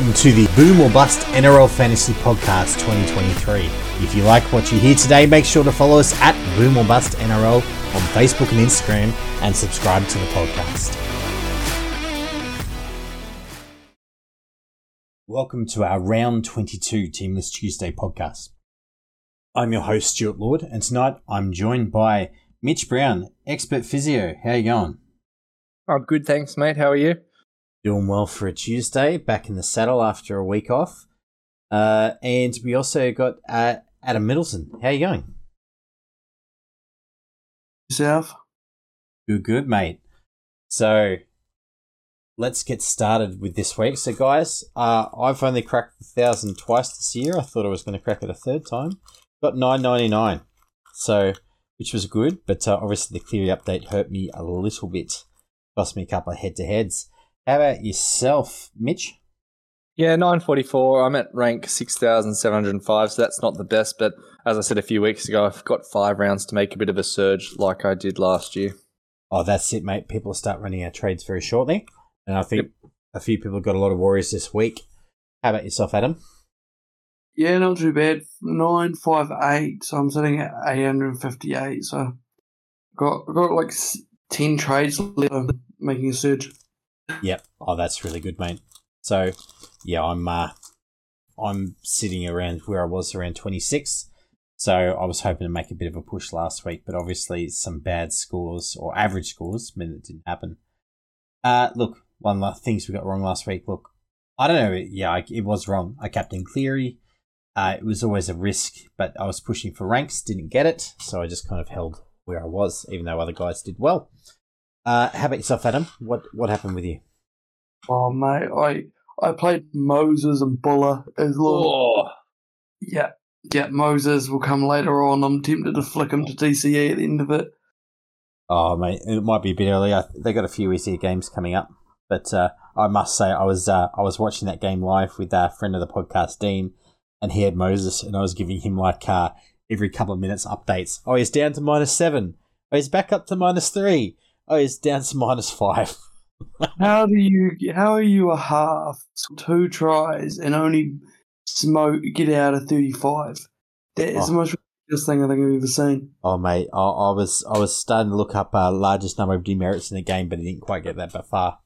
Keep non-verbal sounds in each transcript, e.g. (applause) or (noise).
Welcome to the Boom or Bust NRL Fantasy Podcast 2023. If you like what you hear today, make sure to follow us at Boom or Bust NRL on Facebook and Instagram and subscribe to the podcast. Welcome to our Round 22 Teamless Tuesday podcast. I'm your host, Stuart Lord, and tonight I'm joined by Mitch Brown, expert physio. How you going? I'm good, thanks, mate. How are you? Doing well for a Tuesday, back in the saddle after a week off. Uh, and we also got uh, Adam Middleton. How are you going? Yourself? Good, good, mate. So let's get started with this week. So, guys, uh, I've only cracked the thousand twice this year. I thought I was going to crack it a third time. Got nine ninety nine, so which was good. But uh, obviously, the Cleary update hurt me a little bit. Cost me a couple of head to heads. How about yourself, Mitch? Yeah, 944. I'm at rank 6,705, so that's not the best. But as I said a few weeks ago, I've got five rounds to make a bit of a surge like I did last year. Oh, that's it, mate. People start running our trades very shortly. And I think yep. a few people got a lot of warriors this week. How about yourself, Adam? Yeah, not too bad. 958, so I'm sitting at 858. So got got like 10 trades left, making a surge. Yep. Oh, that's really good, mate. So, yeah, I'm uh, I'm sitting around where I was around 26. So I was hoping to make a bit of a push last week, but obviously some bad scores or average scores meant it didn't happen. Uh, look, one of the things we got wrong last week. Look, I don't know. Yeah, I, it was wrong. I captained Cleary. Uh, it was always a risk, but I was pushing for ranks, didn't get it, so I just kind of held where I was, even though other guys did well. Uh, how about yourself, Adam? What what happened with you? Oh mate, I I played Moses and Bula as well. Oh. Yeah, yeah. Moses will come later on. I'm tempted to flick him to DCE at the end of it. Oh mate, it might be a bit early. they got a few easier games coming up, but uh, I must say I was uh, I was watching that game live with a friend of the podcast, Dean, and he had Moses, and I was giving him like uh, every couple of minutes updates. Oh, he's down to minus seven. Oh, he's back up to minus three. Oh, he's down to minus five. (laughs) how do you? How are you a half two tries and only smoke get out of thirty five? That is oh. the most ridiculous thing I think I've ever seen. Oh mate, I, I was I was starting to look up uh, largest number of demerits in a game, but I didn't quite get that far.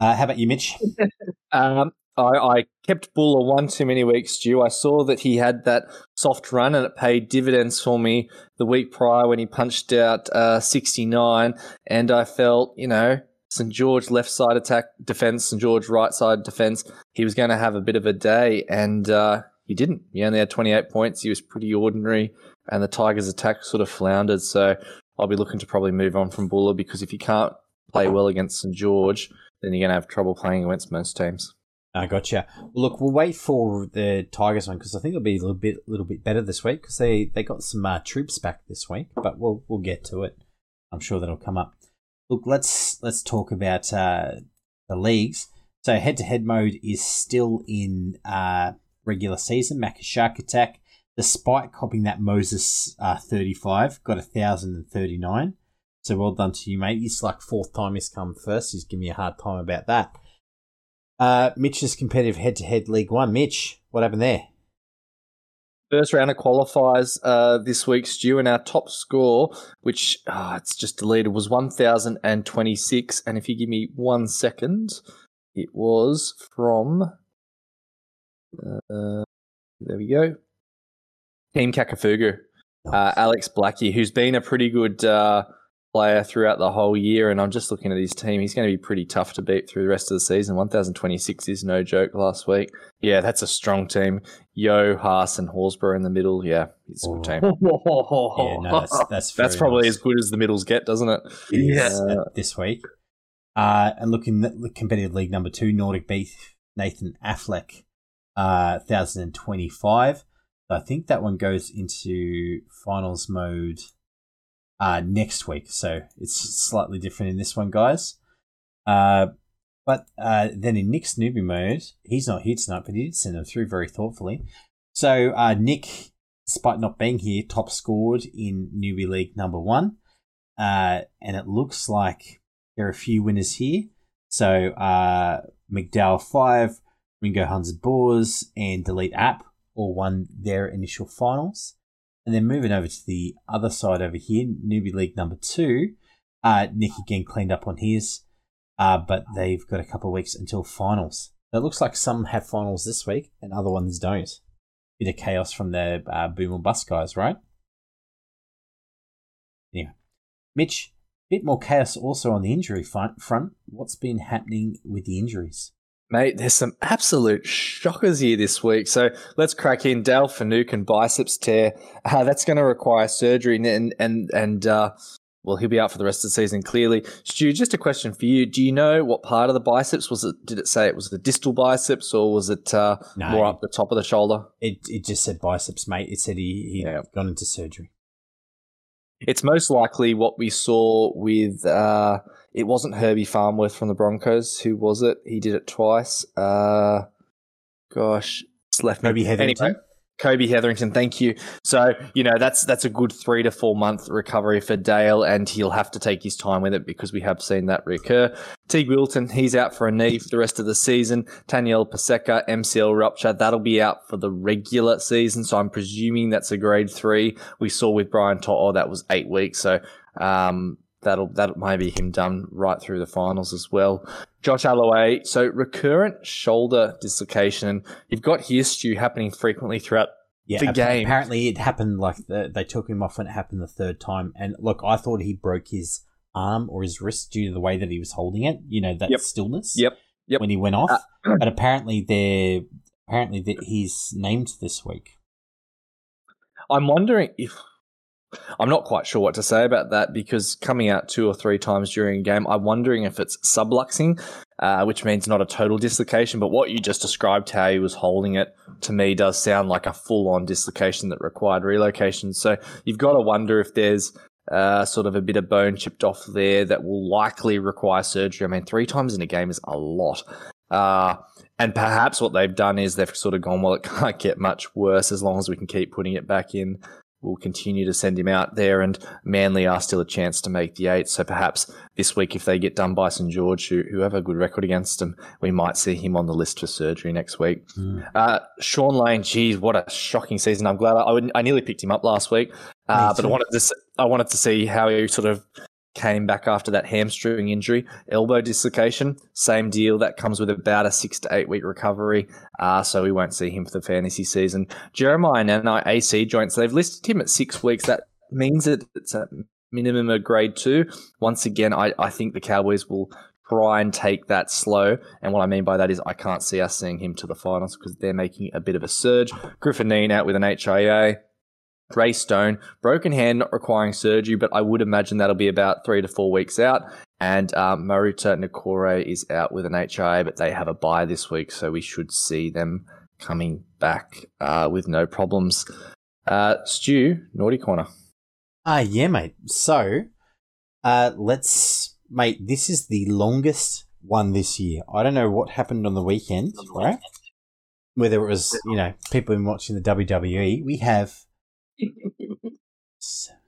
Uh, how about you, Mitch? (laughs) um, I, I kept Bula one too many weeks, Stu. I saw that he had that soft run and it paid dividends for me the week prior when he punched out uh, 69. And I felt, you know, St. George left side attack defense, St. George right side defense, he was going to have a bit of a day. And uh, he didn't. He only had 28 points. He was pretty ordinary. And the Tigers' attack sort of floundered. So I'll be looking to probably move on from Bula because if you can't play well against St. George, then you're going to have trouble playing against most teams. I gotcha. Look, we'll wait for the Tigers one because I think it'll be a little bit, little bit better this week because they, they got some uh, troops back this week. But we'll we'll get to it. I'm sure that'll come up. Look, let's let's talk about uh, the leagues. So head to head mode is still in uh, regular season. Macca Shark Attack, despite copying that Moses uh, 35, got a thousand and thirty nine. So well done to you, mate. It's like fourth time he's come first. He's giving me a hard time about that. Uh, Mitch's competitive head to head League One. Mitch, what happened there? First round of qualifiers uh, this week, Stu, and our top score, which oh, it's just deleted, was 1,026. And if you give me one second, it was from. Uh, there we go. Team Kakafugu. Uh, Alex Blackie, who's been a pretty good uh, player throughout the whole year. And I'm just looking at his team. He's going to be pretty tough to beat through the rest of the season. 1,026 is no joke last week. Yeah, that's a strong team. Yeo, Haas, and Horsburgh in the middle. Yeah, it's a good team. (laughs) yeah, no, that's (laughs) that's, that's probably nice. as good as the middles get, doesn't it? Yeah, uh, this week. Uh, and looking at the competitive league number two, Nordic Beef, Nathan Affleck, uh, 1,025. I think that one goes into finals mode uh, next week. So it's slightly different in this one, guys. Uh, but uh, then in Nick's newbie mode, he's not here tonight, but he did send them through very thoughtfully. So uh, Nick, despite not being here, top scored in newbie league number one, uh, and it looks like there are a few winners here. So uh, McDowell five, Ringo Huns Boars, and Delete App all won their initial finals. And then moving over to the other side over here, Newbie League number two, uh, Nick again cleaned up on his, uh, but they've got a couple of weeks until finals. It looks like some have finals this week and other ones don't. Bit of chaos from the uh, boom or bust guys, right? Anyway, Mitch, bit more chaos also on the injury front. front. What's been happening with the injuries? Mate, there's some absolute shockers here this week. So let's crack in. Dale and biceps tear. Uh, that's going to require surgery, and and and uh, well, he'll be out for the rest of the season. Clearly, Stu. Just a question for you: Do you know what part of the biceps was it? Did it say it was the distal biceps, or was it uh, No. more up the top of the shoulder? It it just said biceps, mate. It said he he Yeah. gone into surgery. It's most likely what we saw with. Uh, it wasn't Herbie Farnworth from the Broncos. Who was it? He did it twice. Uh, gosh, it's left me. Kobe Hetherington. Anyway, Kobe Hetherington, thank you. So you know that's that's a good three to four month recovery for Dale, and he'll have to take his time with it because we have seen that recur. Teig Wilton, he's out for a knee for the rest of the season. Daniel Paseka, MCL rupture, that'll be out for the regular season. So I'm presuming that's a grade three. We saw with Brian To'o that was eight weeks. So um, that'll that might be him done right through the finals as well. Josh Aloiai, so recurrent shoulder dislocation. You've got his Stu, happening frequently throughout Yeah, The appa- game. Apparently, it happened like the, they took him off when it happened the third time. And look, I thought he broke his arm or his wrist due to the way that he was holding it. You know that Yep. stillness. Yep. Yep. When he went off, Uh, (clears throat) but apparently they're apparently that he's named this week. I'm wondering if I'm not quite sure what to say about that because coming out two or three times during a game, I'm wondering if it's subluxing, uh, which means not a total dislocation. But what you just described, how he was holding it, to me does sound like a full on dislocation that required relocation. So you've got to wonder if there's uh, sort of a bit of bone chipped off there that will likely require surgery. I mean, three times in a game is a lot. Uh, and perhaps what they've done is they've sort of gone, well, it can't get much worse as long as we can keep putting it back in. We'll continue to send him out there, and Manly are still a chance to make the eight. So perhaps this week, if they get done by St George, who, who have a good record against them, we might see him on the list for surgery next week. Uh, Shaun Lane, geez, what a shocking season! I'm glad I, I, I nearly picked him up last week, uh, but I wanted to I wanted to see how he sort of came back after that hamstring injury, elbow dislocation. Same deal that comes with about a six to eight week recovery. Uh, so we won't see him for the fantasy season. Jeremiah Nanai AC joints. They've listed him at six weeks. That means that it's a minimum of grade two. Once again, I, I think the Cowboys will try and take that slow. And what I mean by that is I can't see us seeing him to the finals because they're making a bit of a surge. Griffin Neame out with an HIA. Ray Stone, broken hand, not requiring surgery, but I would imagine that'll be about three to four weeks out. And um, Marata Niukore is out with an HIA, but they have a bye this week, so we should see them coming back uh, with no problems. Uh, Stu, Naughty Corner. Ah, yeah, mate. So, uh, let's, mate. This is the longest one this year. I don't know what happened on the weekend, right? Whether it was, you know, people been watching the WWE. We have seven,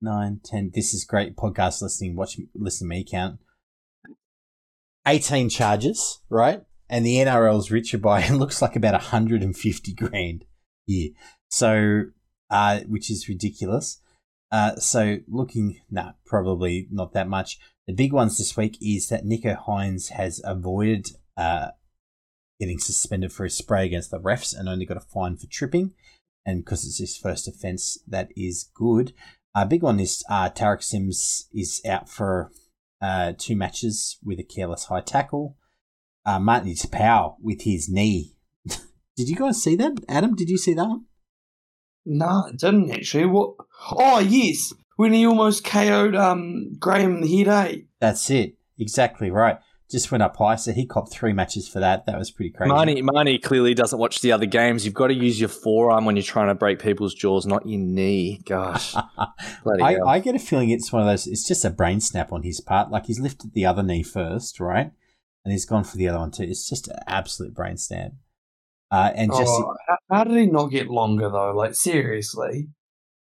nine, ten. This is great podcast listening. Watch, listen me count. Eighteen charges, right? And the NRL's richer by (laughs) it looks like about hundred and fifty grand here. So, uh, which is ridiculous. Uh, so looking, nah, probably not that much. The big ones this week is that Nicho Hynes has avoided uh, getting suspended for his spray against the refs and only got a fine for tripping. And because it's his first offence, that is good. A big one is uh, Tariq Sims is out for uh, two matches with a careless high tackle. Uh, Martin Taupau with his knee. (laughs) did you guys see that? Adam, did you see that one? No, it didn't actually. What? Oh, yes. When he almost KO'd um, Graham the head, eh? That's it. Exactly right. Just went up high, so he copped three matches for that. That was pretty crazy. Marnie, Marnie clearly doesn't watch the other games. You've got to use your forearm when you're trying to break people's jaws, not your knee. Gosh. (laughs) I. I get a feeling it's one of those. It's just a brain snap on his part. Like he's lifted the other knee first, right, and he's gone for the other one too. It's just an absolute brain snap. Uh, and just Oh, how, how did he not get longer, though? Like, seriously?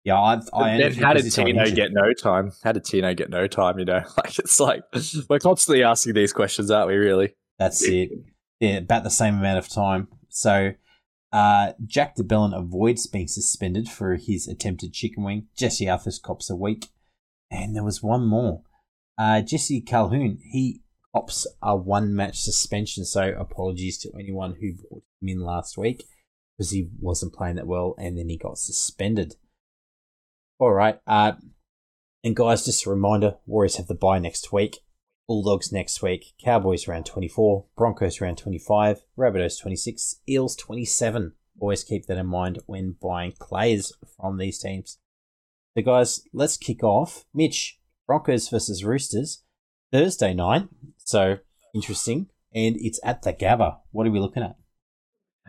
Yeah, I, I then how did Tino get no time? How did Tino get no time? You know, (laughs) like it's like we're constantly asking these questions, aren't we? Really? That's it. Yeah, about the same amount of time. So uh, Jack de Belin avoids being suspended for his attempted chicken wing. Jesse Arthars cops a week. And there was one more. Uh, Jesse Calhoun, he cops a one match suspension. So apologies to anyone who brought him in last week because he wasn't playing that well and then he got suspended. All right. Uh, and guys, just a reminder Warriors have the bye next week. Bulldogs next week, Cowboys round 24, Broncos round 25, Rabbitohs 26, Eels 27. Always keep that in mind when buying players from these teams. So, guys, let's kick off. Mitch, Broncos versus Roosters, Thursday night. So, interesting. And it's at the Gabba. What are we looking at?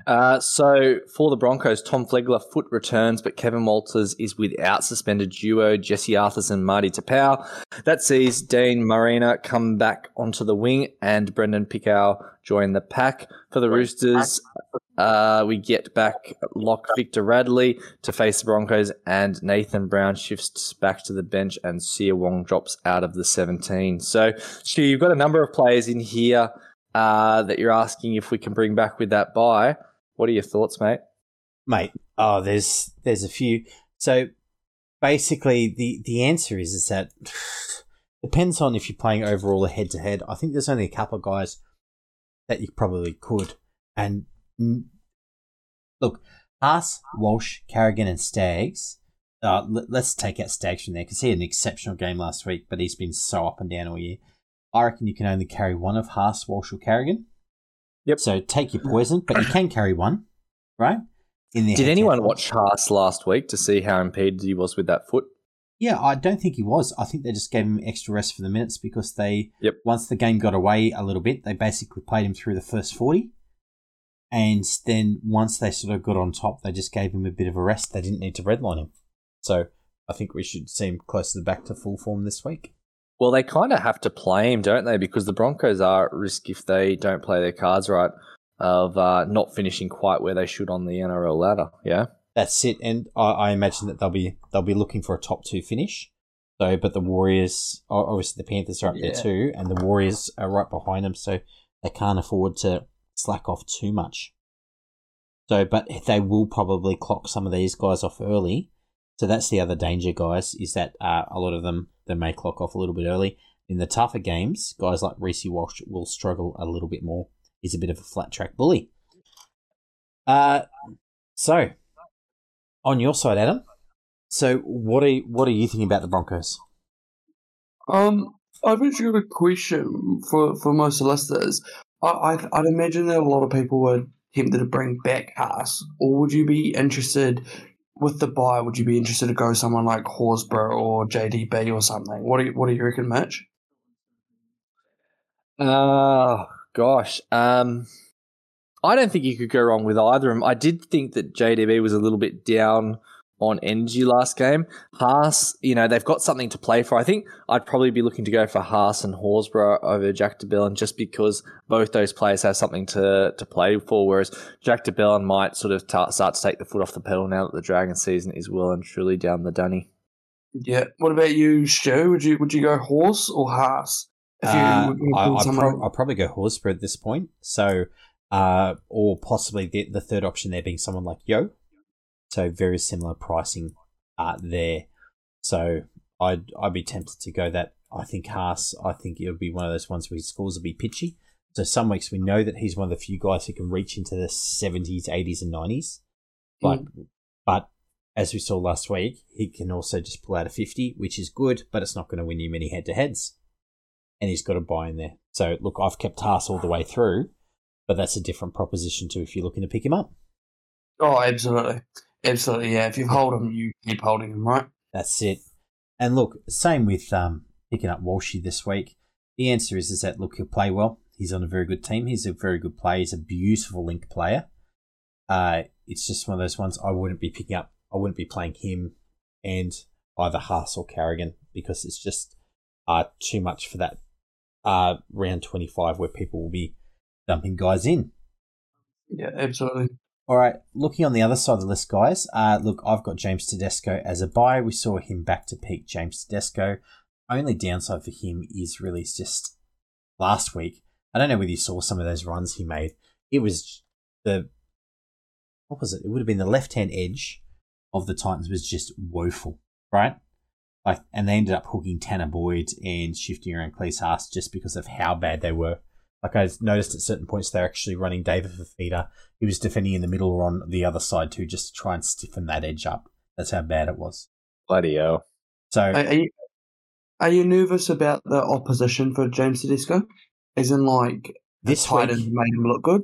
Uh, so for the Broncos, Tom Flegler foot returns, but Kevin Walters is without suspended duo Jesse Arthars and Marty Taupau. That sees Deine Mariner come back onto the wing and Brendan Piakura join the pack. For the Roosters, uh, we get back lock Victor Radley to face the Broncos, and Nathan Brown shifts back to the bench, and Siua Wong drops out of the 17. So, Stu, you've got a number of players in here uh, that you're asking if we can bring back with that buy. What are your thoughts, mate? Mate, oh, there's there's a few. So basically, the the answer is is that (sighs) depends on if you're playing overall or head to head. I think there's only a couple of guys that you probably could. And mm, look, Haas, Walsh, Carrigan, and Stags. Uh, let's take out Stags from there because he had an exceptional game last week, but he's been so up and down all year. I reckon you can only carry one of Haas, Walsh, or Carrigan. Yep. So take your poison, but you can carry one, right? In the Did anyone watch Haas last week to see how impeded he was with that foot? Yeah, I don't think he was. I think they just gave him extra rest for the minutes because they, yep. once the game got away a little bit, they basically played him through the first 40. And then once they sort of got on top, they just gave him a bit of a rest. They didn't need to redline him. So I think we should see him closer back to full form this week. Well, they kind of have to play him, don't they? Because the Broncos are at risk if they don't play their cards right of uh, not finishing quite where they should on the NRL ladder. Yeah, that's it. And I, I, imagine that they'll be they'll be looking for a top two finish. So, but the Warriors, obviously, the Panthers are up yeah. there too, and the Warriors are right behind them, so they can't afford to slack off too much. So, but they will probably clock some of these guys off early. So that's the other danger, guys, is that uh, a lot of them they may clock off a little bit early. In the tougher games, guys like Reece Walsh will struggle a little bit more. He's a bit of a flat track bully. Uh, so on your side, Adam. So what are what are you thinking about the Broncos? Um, I've actually got a question for for most listeners. I, I'd imagine that a lot of people were tempted to bring back us, or would you be interested with the buy, would you be interested to go someone like Horsburgh or JDB or something? What do you, what do you reckon, Mitch? Oh gosh, um, I don't think you could go wrong with either of them. I did think that JDB was a little bit down on energy last game. Haas, you know, they've got something to play for. I think I'd probably be looking to go for Haas and Horsburgh over Jack de Belin just because both those players have something to, to play for, whereas Jack de Belin might sort of t- start to take the foot off the pedal now that the Dragon season is well and truly down the dunny. Yeah. What about you, Stu? Would you would you go Horse or Haas? If you, uh, I, I'd, pro- I'd, probably go Horsburgh at this point. So, uh, or possibly the, the third option there being someone like Yeo so very similar pricing uh, there. So I'd I'd be tempted to go that. I think Haas. I think it'll be one of those ones where his scores will be pitchy. So some weeks we know that he's one of the few guys who can reach into the seventies, eighties, and nineties. But mm. but as we saw last week, he can also just pull out a fifty, which is good, but it's not going to win you many head to heads. And he's got a buy in there. So look, I've kept Haas all the way through, but that's a different proposition to if you're looking to pick him up. Oh, absolutely. Absolutely, yeah. If you hold him, you keep holding him, right? That's it. And look, same with um, picking up Walshy this week. The answer is is that look, he'll play well. He's on a very good team. He's a very good player. He's a beautiful link player. Uh, it's just one of those ones I wouldn't be picking up. I wouldn't be playing him and either Haas or Carrigan because it's just uh, too much for that uh, round 25 where people will be dumping guys in. Yeah, absolutely. All right, looking on the other side of the list, guys. Uh, look, I've got James Tedesco as a buy. We saw him back to peak James Tedesco. Only downside for him is really just last week I don't know whether you saw some of those runs he made. It was the what was it? It would have been the left hand edge of the Titans was just woeful, right? Like, and they ended up hooking Tanah Boyd and shifting around Klese Haas just because of how bad they were. Like I noticed at certain points they're actually running David Fifita. He was defending in the middle or on the other side too, just to try and stiffen that edge up. That's how bad it was. Bloody hell. So Are, are you, are you nervous about the opposition for James Tedesco? As in, like, the this Titans week, made him look good?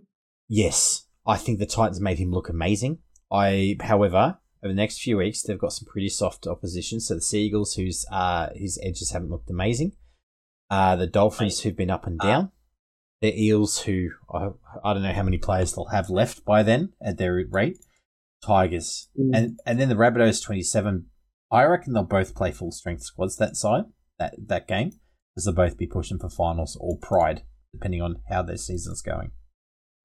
yes, I think the Titans made him look amazing. I, however, over the next few weeks they've got some pretty soft opposition. So the Seagulls, whose uh, whose edges haven't looked amazing, uh, the Dolphins, who've been up and down, the Eels, who I, I don't know how many players they'll have left by then at their rate, Tigers, Mm. and and then the Rabbitohs twenty seven. I reckon they'll both play full strength squads that side that that game because they'll both be pushing for finals or pride depending on how their season's going.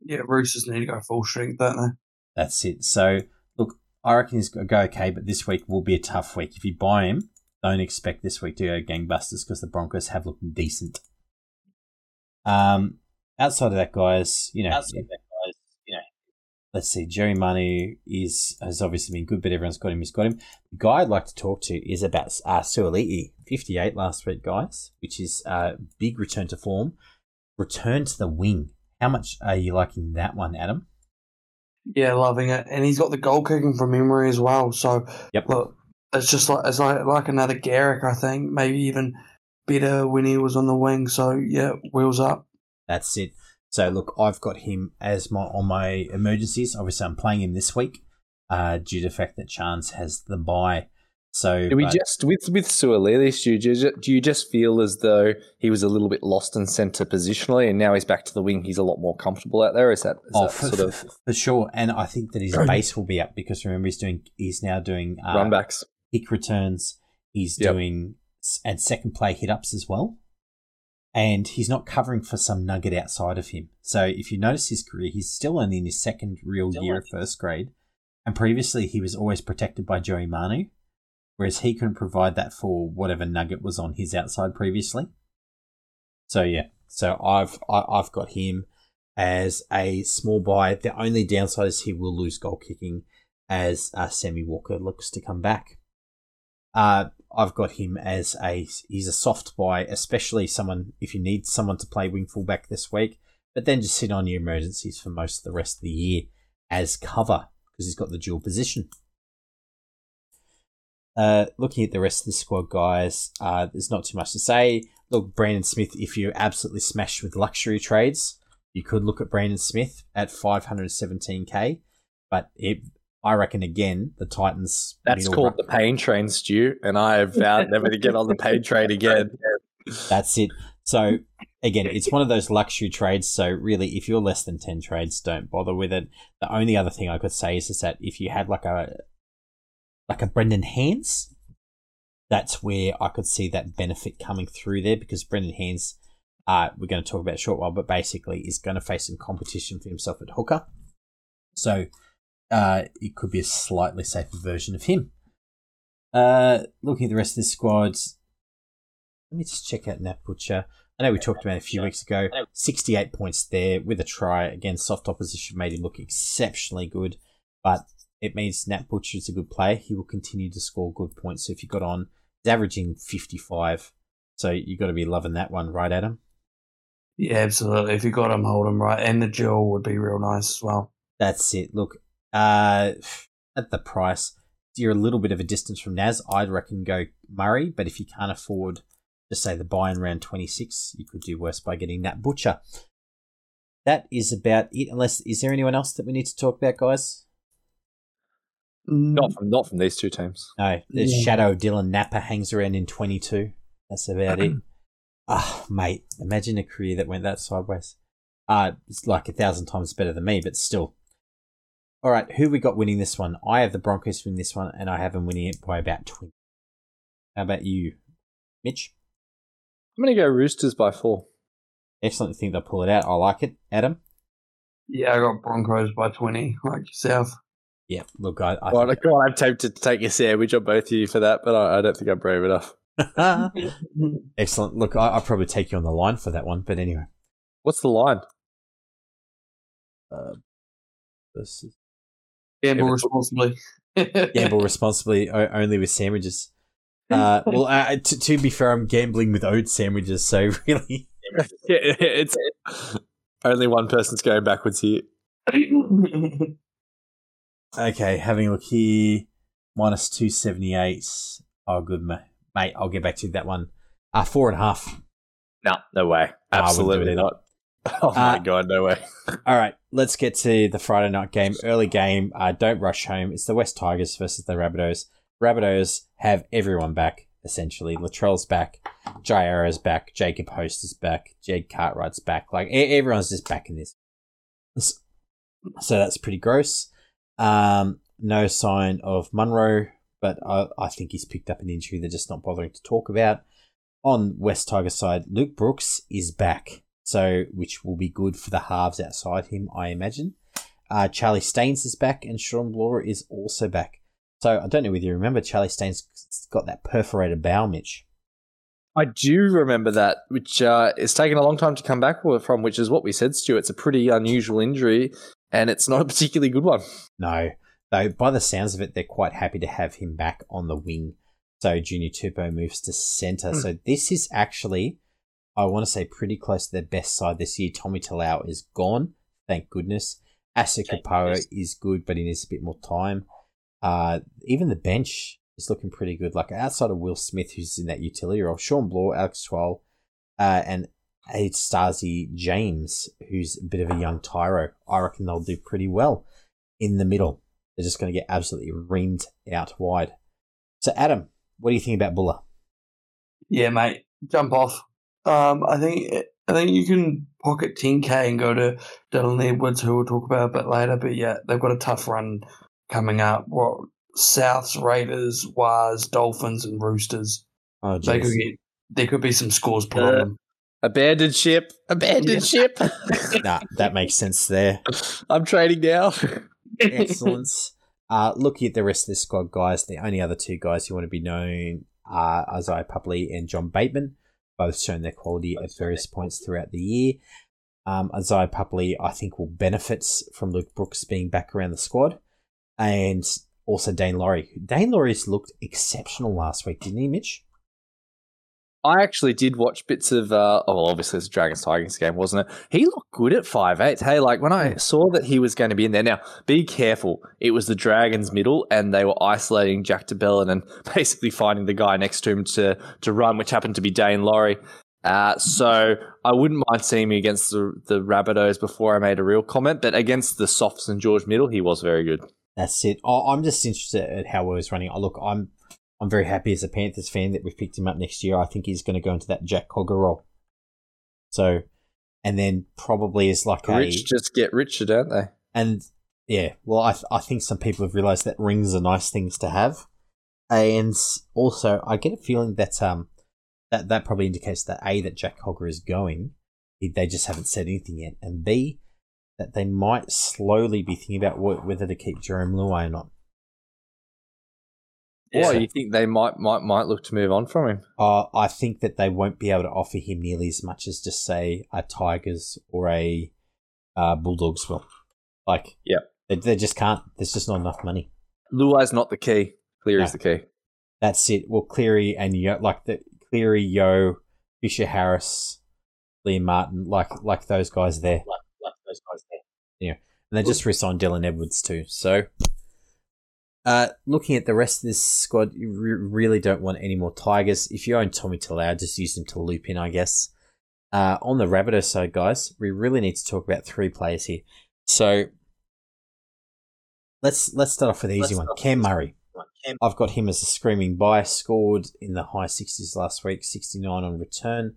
Yeah, Roosters need to go full strength, don't they? That's it. So look, I reckon he's going to go okay, but this week will be a tough week. If you buy him, don't expect this week to go gangbusters because the Broncos have looked decent. Um, outside of that, guys, you know, Outside of that, guys, you know, let's see. Jerry Manu is has obviously been good, but everyone's got him. He's got him. The guy I'd like to talk to is about uh, Suaalii, fifty eight last week, guys, which is a big return to form. Return to the wing. How much are you liking that one, Adam? Yeah, loving it. And he's got the goal kicking from memory as well. So, Yep. look, it's just like it's like like another Garrick, I think. Maybe even better when he was on the wing. So, yeah, wheels up. That's it. So look, I've got him as my on my emergencies. Obviously, I'm playing him this week, uh, due to the fact that Chance has the buy. So Do we but- just with with Suolilis, do you just, do you just feel as though he was a little bit lost in centre positionally, and now he's back to the wing? He's a lot more comfortable out there. Is that, is oh, that for, sort of for, for sure, and I think that his base will be up because remember he's doing he's now doing uh, run backs? kick returns. He's Yep. doing and second play hit ups as well. And he's not covering for some nugget outside of him. So if you notice his career, he's still only in his second real year of first grade. And previously he was always protected by Joey Manu, whereas he couldn't provide that for whatever nugget was on his outside previously. So yeah, so I've I, I've got him as a small buy. The only downside is he will lose goal kicking as uh, Sammy Walker looks to come back. Uh, I've got him as a he's a soft buy, especially someone if you need someone to play wing fullback this week, but then just sit on your emergencies for most of the rest of the year as cover because he's got the dual position. Uh, looking at the rest of the squad, guys, uh, there's not too much to say. Look, Brandon Smith, if you're absolutely smashed with luxury trades, you could look at Brandon Smith at 517k, but it, I reckon again the Titans. That's called ru- the pain train, Stu, and I have vowed never to get on the pain train (laughs) again. That's it. So again, it's one of those luxury trades. So really, if you're less than ten trades, don't bother with it. The only other thing I could say is, is that if you had like a like a Brendan Hands, that's where I could see that benefit coming through there because Brendan Hands, uh, we're going to talk about a short while, but basically is going to face some competition for himself at hooker. So uh, it could be a slightly safer version of him. Uh, looking at the rest of the squads, let me just check out Nat Butcher. I know we talked about it a few weeks ago. 68 points there with a try. Again, soft opposition made him look exceptionally good, but it means Nat Butcher is a good player. He will continue to score good points. So if you got on, he's averaging 55. So you've got to be loving that one, right, Adam? Yeah, absolutely. If you got him, hold him right. And the duel would be real nice as well. That's it. Look, uh, at the price, you're a little bit of a distance from Naz. I'd reckon go Murray, but if you can't afford, just say the buy in round 26, you could do worse by getting that Butcher. That is about it. Unless, is there anyone else that we need to talk about, guys? Not from not from these two teams. No, the Yeah. shadow of Dylan Napa hangs around in 22. That's about it. (clears throat) Ah, mate, imagine a career that went that sideways. Uh, it's like a thousand times better than me, but still. All right, who we got winning this one? I have the Broncos winning this one, and I have them winning it by about 20. How about you, Mitch? I'm going to go Roosters by four. Excellent. think they'll pull it out. I like it. Adam? Yeah, I got Broncos by 20, like yourself. Yeah, look, I, I Well, God, I'm tempted to take a sandwich on both of you for that, but I, I don't think I'm brave enough. (laughs) Excellent. Look, I, I'll probably take you on the line for that one, but anyway. What's the line? Uh, versus Gamble If it- responsibly. (laughs) gamble responsibly only with sandwiches. Uh, well, uh, to, to be fair, I'm gambling with oat sandwiches, so (laughs) really, (laughs) Yeah, it's only one person's going backwards here. okay. Having a look here, minus two seventy eight. Oh, good ma- mate. I'll get back to that one. Uh, four and a half. No, no way. I wouldn't do Absolutely it not. (laughs) Oh my Uh, god, no way. (laughs) All right, let's get to the Friday night game. Early game. Uh, don't rush home. It's the West Tigers versus the Rabbitohs. Rabbitohs have everyone back, essentially. Latrell's back. Jai Arrow's back. Jacob Host is back. Jed Cartwright's back. Like, everyone's just back in this. So that's pretty gross. Um, no sign of Munro, but I, I think he's picked up an injury they're just not bothering to talk about. On West Tiger side, Luke Brooks is back, so which will be good for the halves outside him, I imagine. Uh, Charlie Staines is back, and Shawn Blore is also back. So I don't know whether you remember Charlie Staines got that perforated bowel, Mitch. I do remember that, which uh, is taking a long time to come back from, which is what we said, Stu. It's a pretty unusual injury, and it's not a particularly good one. No, though by the sounds of it, they're quite happy to have him back on the wing. So Junior Tupou moves to centre. So this is actually, I want to say, pretty close to their best side this year. Tommy Talau is gone, thank goodness. Asu Kepaoa is good, but he needs a bit more time. Uh, even the bench is looking pretty good. Like outside of Will Smith, who's in that utility role, Shawn Blore, Alex Twal, uh, and Aid Stasi James, who's a bit of a young tyro. I reckon they'll do pretty well in the middle. They're just going to get absolutely reamed out wide. So, Adam, what do you think about Bula? Yeah, mate, jump off. Um, I think I think you can pocket 10k and go to Dylan Edwards, who we'll talk about a bit later. But yeah, they've got a tough run coming up. What Souths, Raiders, Wars, Dolphins, and Roosters. Oh, They could get there could be some scores put on Uh, them. Abandoned ship, abandoned ship. (laughs) nah, that makes sense there. I'm trading now. Excellence. Uh, looking at the rest of the squad, guys, the only other two guys who want to be known are Isaiah Papali'i and John Bateman, both shown their quality at various points throughout the year. Um, Isaiah Papali'i, I think, will benefit from Luke Brooks being back around the squad, and also Daine Laurie. Daine Laurie's looked exceptional last week, didn't he, Mitch? I actually did watch bits of. Uh, oh, obviously it's a Dragons Tigers game, wasn't it? He looked good at five eight. Hey, like when I saw that he was going to be in there. Now, be careful. It was the Dragons middle, and they were isolating Jack de Belin and (laughs) basically finding the guy next to him to to run, which happened to be Daine Laurie. Uh, so I wouldn't mind seeing me against the the Rabbitohs before I made a real comment, but against the Softs and George middle, he was very good. That's it. I- I'm just interested at how well he's running. Look, I'm I'm very happy as a Panthers fan that we've picked him up next year. I think he's going to go into that Jack Cogger role. So, and then probably as like a Rich just get richer, don't they? and yeah, well, I th- I think some people have realised that rings are nice things to have, and also I get a feeling that um that that probably indicates that a that Jack Cogger is going, they just haven't said anything yet, and b that they might slowly be thinking about whether to keep Jarome Luai or not. Or Yeah. you think they might might might look to move on from him? Uh, I think that they won't be able to offer him nearly as much as just say a Tigers or a uh, Bulldogs will. Like, yeah, they, they just can't. There's just not enough money. Luai's not the key. Cleary's No. the key. That's it. Well, Cleary and Yeo, like the Cleary, Yeo, Fisher, Harris, Liam Martin, like like those guys there. Like, like those guys there. Yeah, and they just re-signed Dylan Edwards too. So, uh, looking at the rest of this squad, you re- really don't want any more Tigers. If you own Tommy Talau, just use him to loop in, I guess. Uh, on the Rabbitoh side, guys, we really need to talk about three players here. So, let's let's start off with the easy Let's one. Cam Murray. I've got him as a screaming buy. Scored in the high 60s last week, 69 on return.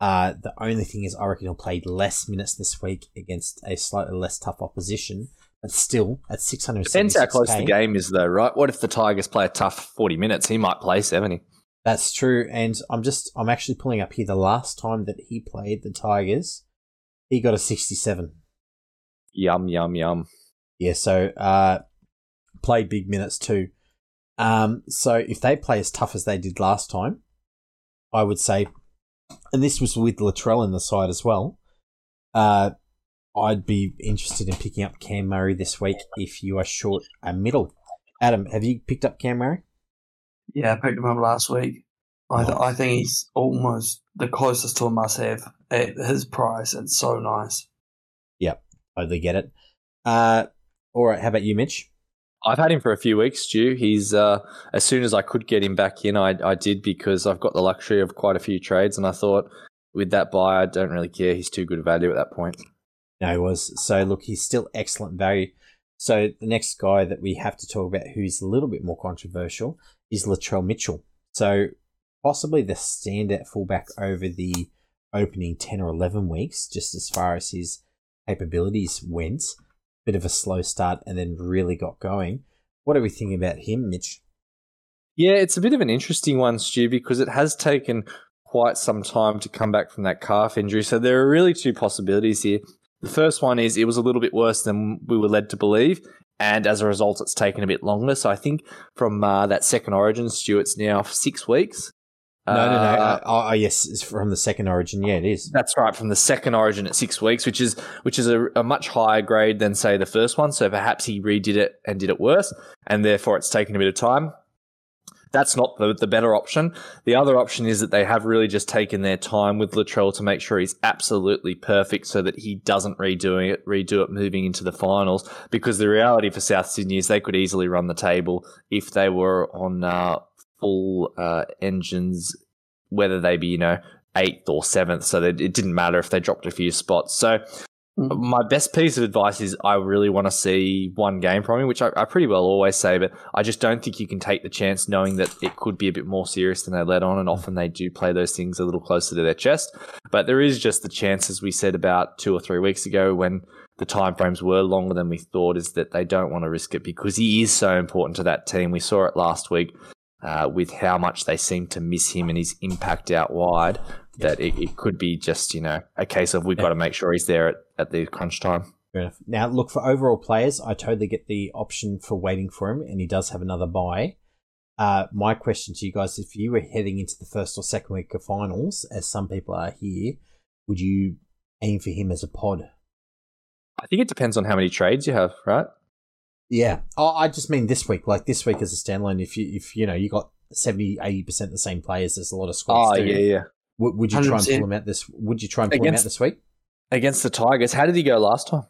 Uh, the only thing is, I reckon he'll play less minutes this week against a slightly less tough opposition, but still at 600. Depends how close the game is, though, right? What if the Tigers play a tough forty minutes? He might play seventy. That's true, and I'm just I'm actually pulling up here the last time that he played the Tigers, he got a 67. Yum yum yum. Yeah, so uh, played big minutes too. Um, so if they play as tough as they did last time, I would say, and this was with Latrell in the side as well. Uh, I'd be interested in picking up Cam Murray this week if you are short a middle. Adam, have you picked up Cam Murray? Yeah, I picked him up last week. I, th- I think he's almost the closest to a must-have at his price. It's so nice. Yep, totally get it. Uh, all right, how about you, Mitch? I've had him for a few weeks, Stu. He's uh, as soon as I could get him back in, I, I did because I've got the luxury of quite a few trades, and I thought with that buy, I don't really care. He's too good a value at that point. No, he was. So look, he's still excellent value. So the next guy that we have to talk about, who's a little bit more controversial, is Latrell Mitchell. So possibly the standout fullback over the opening ten or eleven weeks, just as far as his capabilities went bit of a slow start and then really got going. What are we thinking about him, Mitch? Yeah, it's a bit of an interesting one, Stu, because it has taken quite some time to come back from that calf injury. So there are really two possibilities here. The first one is it was a little bit worse than we were led to believe. And as a result, it's taken a bit longer. So I think from uh, that second origin, Stuart's now six weeks. No, no, no. Uh, oh, yes, it's from the second origin. Yeah, it is. That's right, from the second origin at six weeks, which is which is a, a, much higher grade than say the first one. So perhaps he redid it and did it worse, and therefore it's taken a bit of time. That's not the, the better option. The other option is that they have really just taken their time with Latrell to make sure he's absolutely perfect so that he doesn't redo it, redo it moving into the finals. Because the reality for South Sydney is they could easily run the table if they were on uh, full uh, engines, whether they be, you know, eighth or seventh. So that it didn't matter if they dropped a few spots. So. Mm. my best piece of advice is I really want to see one game from him, which I, I, pretty well always say, but I just don't think you can take the chance knowing that it could be a bit more serious than they let on. And mm. often they do play those things a little closer to their chest. But there is just the chance, as we said about two or three weeks ago, when the timeframes were longer than we thought, is that they don't want to risk it because he is so important to that team. We saw it last week uh, with how much they seem to miss him and his impact out wide, that it, it, could be just, you know, a case of we've yeah. got to make sure he's there at, at the crunch time. Now, look, for overall players, I totally get the option for waiting for him, and he does have another buy. Uh, my question to you guys if you were heading into the first or second week of finals, as some people are here, would you aim for him as a pod? I think it depends on how many trades you have, right? Yeah. Oh, I just mean this week. Like this week as a standalone, if you if you know you got 70 80 percent the same players, there's a lot of squads. Oh yeah, yeah. Would, would you 100%. try and pull him out this? Would you try and pull against, him out this week against the Tigers? How did he go last time?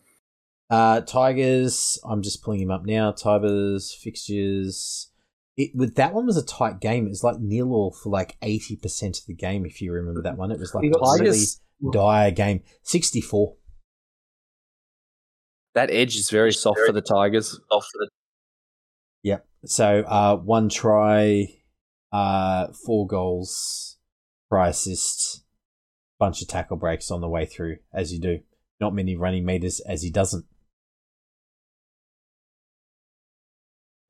Uh, Tigers. I'm just pulling him up now. Tigers fixtures. It with that one was a tight game. It was like nil all for like eighty percent of the game. If you remember that one, it was like a really dire game. Sixty four. That edge is very soft very for the Tigers. Soft for the- yep. So uh, one try, uh, four goals, try assist, bunch of tackle breaks on the way through, as you do. Not many running meters, as he doesn't.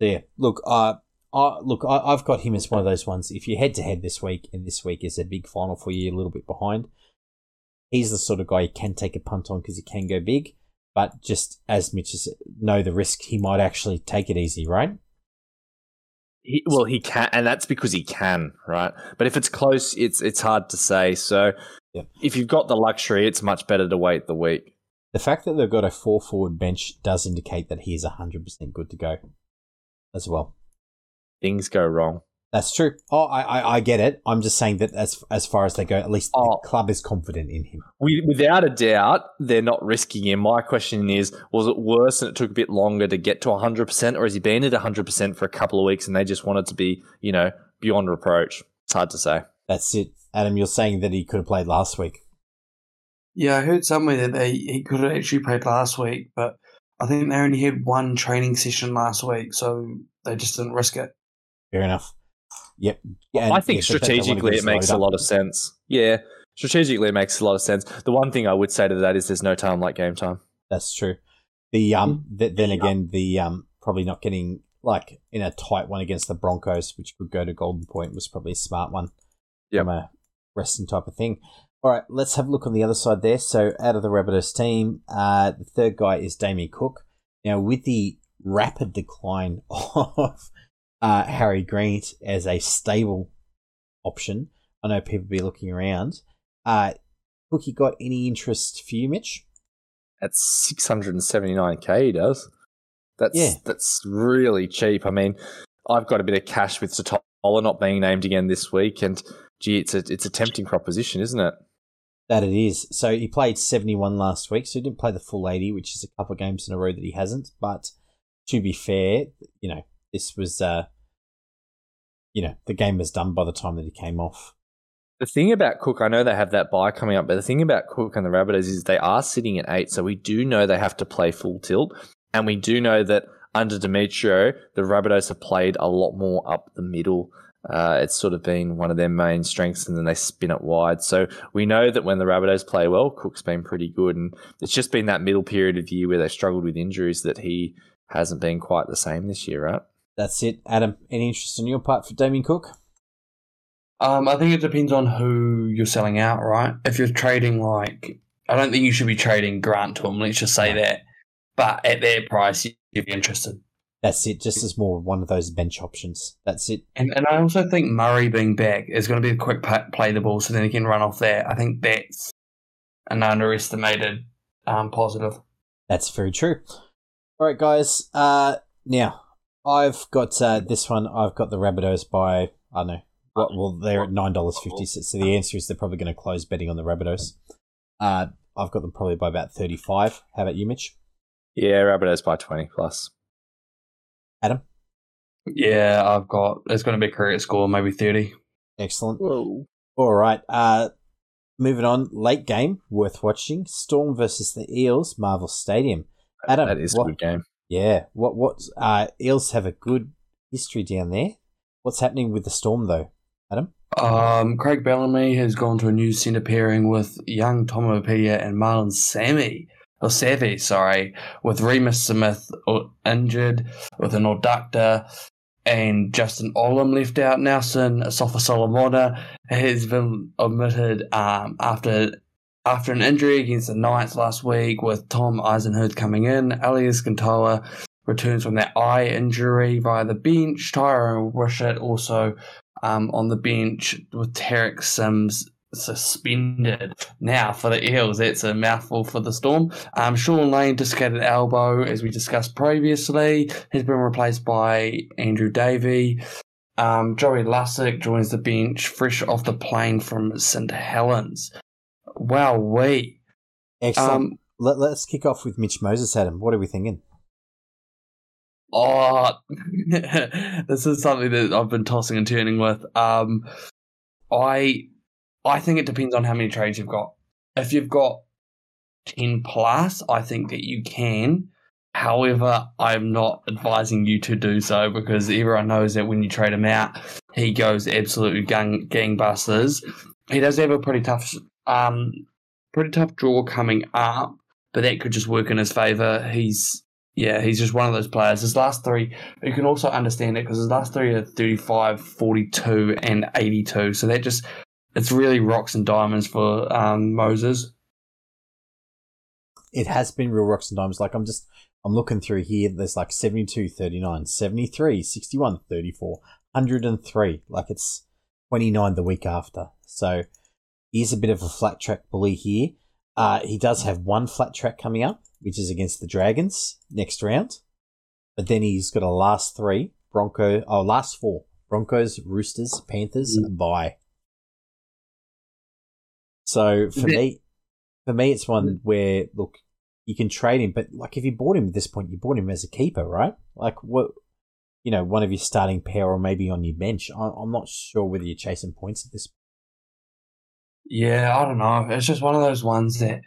There. Look, uh, uh, look, I, have got him as one of those ones. If you head to head this week, and this week is a big final for you, a little bit behind, he's the sort of guy you can take a punt on because he can go big but just as Mitch said, know the risk, he might actually take it easy, right? He, well, he can, and that's because he can, right? But if it's close, it's it's hard to say. So, yeah. if you've got the luxury, it's much better to wait the week. The fact that they've got a four forward bench does indicate that he is hundred percent good to go, as well. Things go wrong. That's true. Oh, I, I, I, get it. I'm just saying that as as far as they go, at least oh, the club is confident in him. We, without a doubt, they're not risking him. My question is, was it worse and it took a bit longer to get to 100%, or has he been at 100% for a couple of weeks and they just wanted to be, you know, beyond reproach? It's hard to say. That's it. Adam, you're saying that he could have played last week. Yeah, I heard somewhere that they he could have actually played last week, but I think they only had one training session last week, so they just didn't risk it. Fair enough. Yep. Yeah, I think strategically it makes a lot of sense. Yeah, strategically it makes a lot of sense. The one thing I would say to that is there's no time like game time. That's true. The um, mm-hmm. the, then again, the um, probably not getting like in a tight one against the Broncos, which could go to Golden Point, was probably a smart one. Yeah, from a resting type of thing. All right, let's have a look on the other side there. So out of the Rabbitohs team, uh, the third guy is Damien Cook. Now with the rapid decline (laughs) of uh, Harry Grant as a stable option. I know people be looking around. Uh, Cookie got any interest for you, Mitch? at 679k. He does. That's Yeah. that's really cheap. I mean, I've got a bit of cash with Satola not being named again this week, and gee, it's a it's a tempting proposition, isn't it? That it is. So he played 71 last week, so he didn't play the full 80, which is a couple of games in a row that he hasn't. But to be fair, you know, this was, uh, you know, the game was done by the time that he came off. The thing about Cook, I know they have that buy coming up, but the thing about Cook and the Rabbitohs is they are sitting at eight, so we do know they have to play full tilt, and we do know that under Demetriou, the Rabbitohs have played a lot more up the middle. Uh, it's sort of been one of their main strengths, and then they spin it wide. So we know that when the Rabbitohs play well, Cook's been pretty good, and it's just been that middle period of year where they struggled with injuries that he hasn't been quite the same this year, right? That's it. Adam, any interest on your part for Damien Cook? Um, I think it depends on who you're selling out, right? If you're trading like, I don't think you should be trading Grant to him. Let's just say that. But at their price, you'd be interested. That's it. Just as more one of those bench options. That's it. And and I also think Murray being back is going to be a quick play the ball, so then he can run off there. I think that's an underestimated um, positive. That's very true. All right, guys. Uh, now I've got uh, this one. I've got the Rabbitohs by I don't know. What, well, they're at nine dollars fifty. So the answer is they're probably going to close betting on the Rabbitohs. Uh, I've got them probably by about thirty-five. How about you, Mitch? Yeah, Rabbitohs by 20 plus. Adam? Yeah, I've got. It's going to be a career score, maybe thirty. Excellent. Whoa. All right. Uh, moving on. Late game worth watching. Storm versus the Eels, Marvel Stadium. Adam, that is what- a good game. Yeah. What? What? Uh, Eels have a good history down there. What's happening with the Storm though? Adam? Um, Craig Bellamy has gone to a new centre pairing with young Tom Opia and Marlon Sammy. Or Savvy, sorry, with Reimis Smith uh, injured, with an adductor, and Justin Olam left out. Nelson Sofa Solomona has been omitted um, after after an injury against the Knights last week, with Tom Eisenhuth coming in. Eliesa Katoa returns from that eye injury via the bench. Tyrone Wishart also um, on the bench with Tariq Sims suspended. Now for the Eels, that's a mouthful for the Storm. Um, Shaun Lane dislocated elbow, as we discussed previously, has been replaced by Andrew Davey. Um, Joey Lussick joins the bench, fresh off the plane from St Helens. Wow, we. Excellent. Um, Let, let's kick off with Mitch Moses, Adam. What are we thinking? Oh, (laughs) this is something that I've been tossing and turning with. Um, I, I think it depends on how many trades you've got. If you've got ten plus, I think that you can. However, I'm not advising you to do so because everyone knows that when you trade him out, he goes absolutely gang gangbusters. He does have a pretty tough, um, pretty tough draw coming up, but that could just work in his favour. He's yeah, he's just one of those players. His last three, you can also understand it because his last three are 35, 42, and 82. So that just, it's really rocks and diamonds for um, Moses. It has been real rocks and diamonds. Like I'm just, I'm looking through here. There's like 72, 39, 73, 61, 34, 103. Like it's 29 the week after. So he's a bit of a flat track bully here. Uh, he does have one flat track coming up, which is against the Dragons next round. But then he's got a last three Bronco, oh, last four Broncos, Roosters, Panthers, Mm. and bye. So for Yeah. me, for me, it's one where look, you can trade him, but like if you bought him at this point, you bought him as a keeper, right? Like what, you know, one of your starting pair or maybe on your bench. I- I'm not sure whether you're chasing points at this. Yeah, I don't know. It's just one of those ones that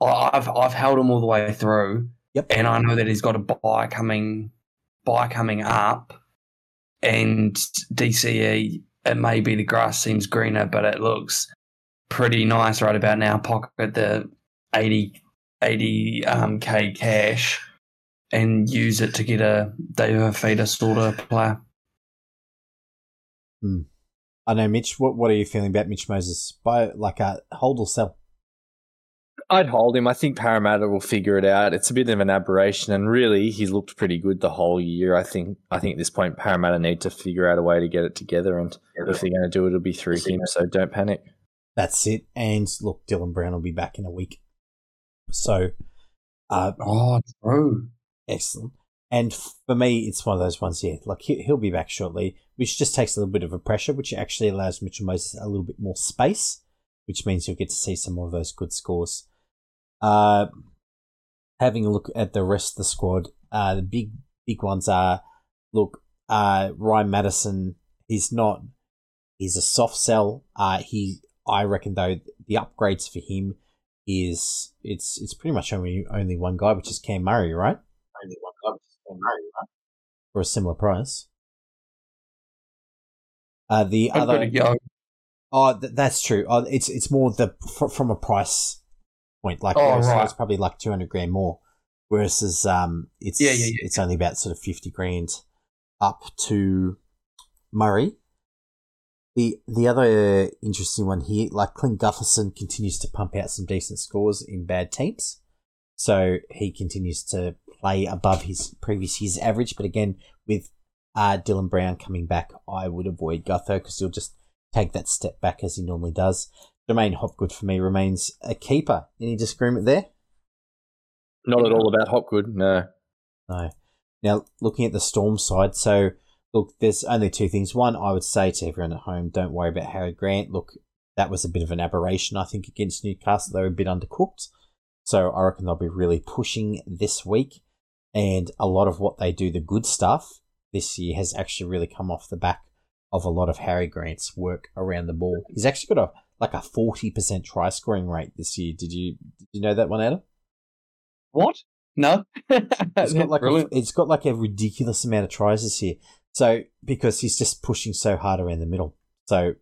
I've I've held him all the way through, Yep. and I know that he's got a buy coming, buy coming up, and DCE. It may be the grass seems greener, but it looks pretty nice right about now. Pocket the 80, 80 um, k cash, and use it to get a David Fifita sort of player. I know, Mitch. What what are you feeling about Mitch Moses? Buy like a hold or sell? I'd hold him. I think Parramatta will figure it out. It's a bit of an aberration, and really, he's looked pretty good the whole year. I think. I think at this point, Parramatta need to figure out a way to get it together, and if they're going to do it, it'll be through him. So don't panic. That's it. And look, Dylan Brown will be back in a week. So Uh, Oh, true. excellent. And for me, it's one of those ones, yeah, like he'll be back shortly, which just takes a little bit of a pressure, which actually allows Mitchell Moses a little bit more space, which means you'll get to see some more of those good scores. Uh, having a look at the rest of the squad, uh, the big, big ones are, look, uh, Ryan Matterson, he's not, he's a soft sell. Uh, he, I reckon though, the upgrades for him is, it's, it's pretty much only, only one guy, which is Cam Murray, right? Only one guy, which is Cam Murray, right? For a similar price. Uh, the got other, go. Oh, th- that's true. Oh, it's it's more the fr- from a price point. Like, Oh, right. it's probably like two hundred grand more. Whereas um, it's Yeah, yeah, yeah. it's only about sort of fifty grand up to Murray. The the other interesting one here, like Clint Gutherson continues to pump out some decent scores in bad teams, so he continues to play above his previous year's average. But again, with uh, Dylan Brown coming back, I would avoid Gutho because he'll just take that step back as he normally does. J'maine Hopgood for me remains a keeper. Any disagreement there? Not at all about Hopgood. No. No. Now, looking at the Storm side, so look, there's only two things. One, I would say to everyone at home, don't worry about Harry Grant. Look, that was a bit of an aberration, I think, against Newcastle. They were a bit undercooked. So I reckon they'll be really pushing this week. And a lot of what they do, the good stuff this year, has actually really come off the back of a lot of Harry Grant's work around the ball. He's actually got a like a forty percent try scoring rate this year. Did you did you know that one, Adam? What? No. (laughs) It's got like a, it's got like a ridiculous amount of tries this year. So because he's just pushing so hard around the middle, so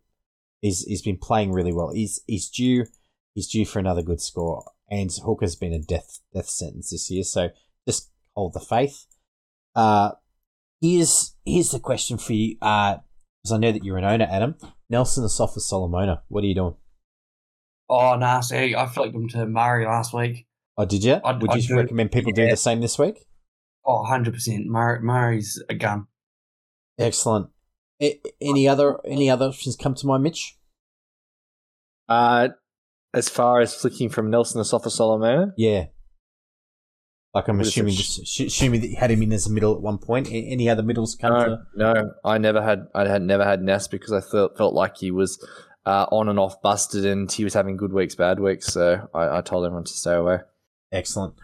he's he's been playing really well. He's he's due he's due for another good score. And Hooker's been a death death sentence this year, so just hold the faith. Uh, here's here's the question for you, uh, because I know that you're an owner, Adam. Nelson Asofa-Solomona, what are you doing? Oh, nah, see, I flicked him to Murray last week. Oh, did you? I'd- Would I'd you do- recommend people do the same this week? Oh, 100%. Murray, Murray's a gun. Excellent. A- any other any other options come to mind, Mitch? Uh, as far as flicking from Nelson to Sofa Solomona, Yeah. Like I'm assuming, just assuming that you had him in as a middle at one point. Any other middles come no, to? no, I never had, I had never had Ness because I felt felt like he was uh, on and off busted, and he was having good weeks, bad weeks. So I, I told everyone to stay away. Excellent.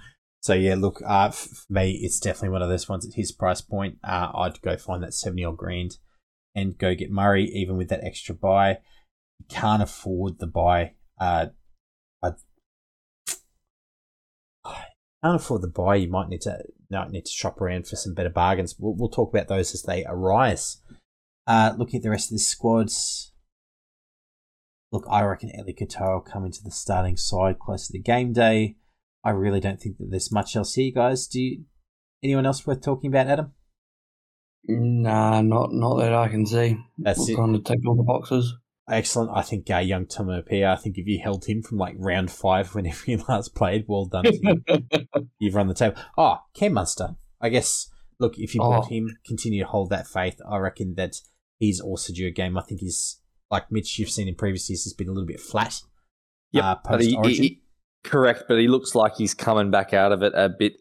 So yeah, look, uh, for me, it's definitely one of those ones at his price point. Uh, I'd go find that seventy odd grand and go get Murray, even with that extra buy. You can't afford the buy. Uh, can't afford the buy. You might need to might need to shop around for some better bargains. We'll, we'll talk about those as they arise. Uh, looking at the rest of the squads. Look, I reckon Eli Katoa will come into the starting side close to the game day. I really don't think that there's much else here, guys. Do you, anyone else worth talking about, Adam? Nah, not not that I can see. That's it. Kind of ticked all the boxes. Excellent. I think uh, young Tomo Pia, I think if you held him from like round five whenever (laughs) he last played, well done to you. (laughs) You've run the table. Oh, Cam Munster. I guess, look, if you Oh. bought him, continue to hold that faith. I reckon that he's also due a game. I think he's, like Mitch, you've seen in previous years, he's been a little bit flat. Uh, but he, post-origin. he- he- correct, but he looks like he's coming back out of it a bit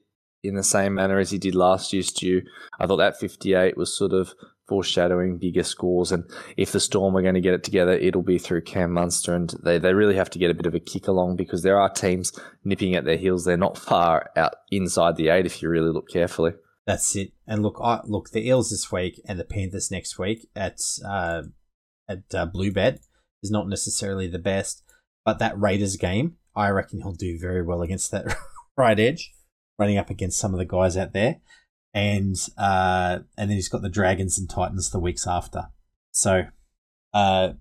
in the same manner as he did last year, Stu. I thought that 58 was sort of foreshadowing bigger scores, and if the Storm are going to get it together, it'll be through Cam Munster, and they, they really have to get a bit of a kick along because there are teams nipping at their heels. They're not far out inside the eight if you really look carefully. That's it. And look, I, look, the Eels this week and the Panthers next week at uh, at uh, Bluebet is not necessarily the best, but that Raiders game, I reckon he'll do very well against that (laughs) right edge, running up against some of the guys out there, and uh, and then he's got the Dragons and Titans the weeks after. So uh,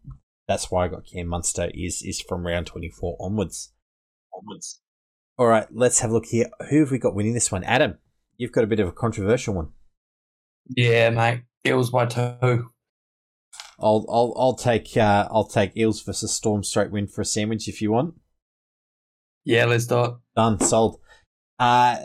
that's why I got Cam Munster is is from round twenty four onwards. Onwards. All right, let's have a look here. Who have we got winning this one? Adam, you've got a bit of a controversial one. Yeah, mate. Eels by two. I'll I'll I'll take uh, I'll take Eels versus Storm straight win for a sandwich if you want. Yeah, let's do it. Done, sold. Uh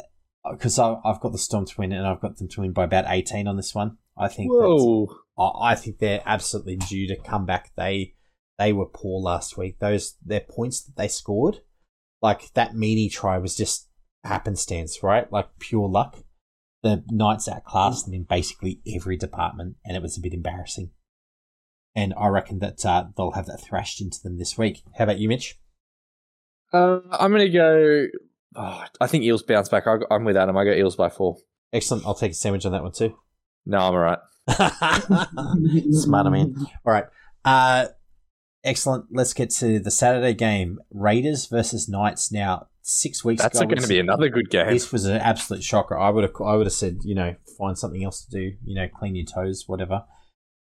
because I've got the Storm to win and I've got them to win by about eighteen on this one. I think that's, Whoa. I I think they're absolutely due to come back. They they were poor last week. Those their points that they scored, like that Meaney try was just happenstance, right? Like pure luck. The Knights outclassed them in basically every department, and it was a bit embarrassing. And I reckon that uh, they'll have that thrashed into them this week. How about you, Mitch? Uh, I'm going to go. Oh, I think Eels bounce back. I, I'm with Adam. I go Eels by four. Excellent. I'll take a sandwich on that one too. No, I'm all right. (laughs) Smarter man. All right. Uh, excellent. Let's get to the Saturday game. Raiders versus Knights. Now, six weeks That's going to be another good game. This was an absolute shocker. I would have, I would have said, you know, find something else to do. You know, clean your toes, whatever.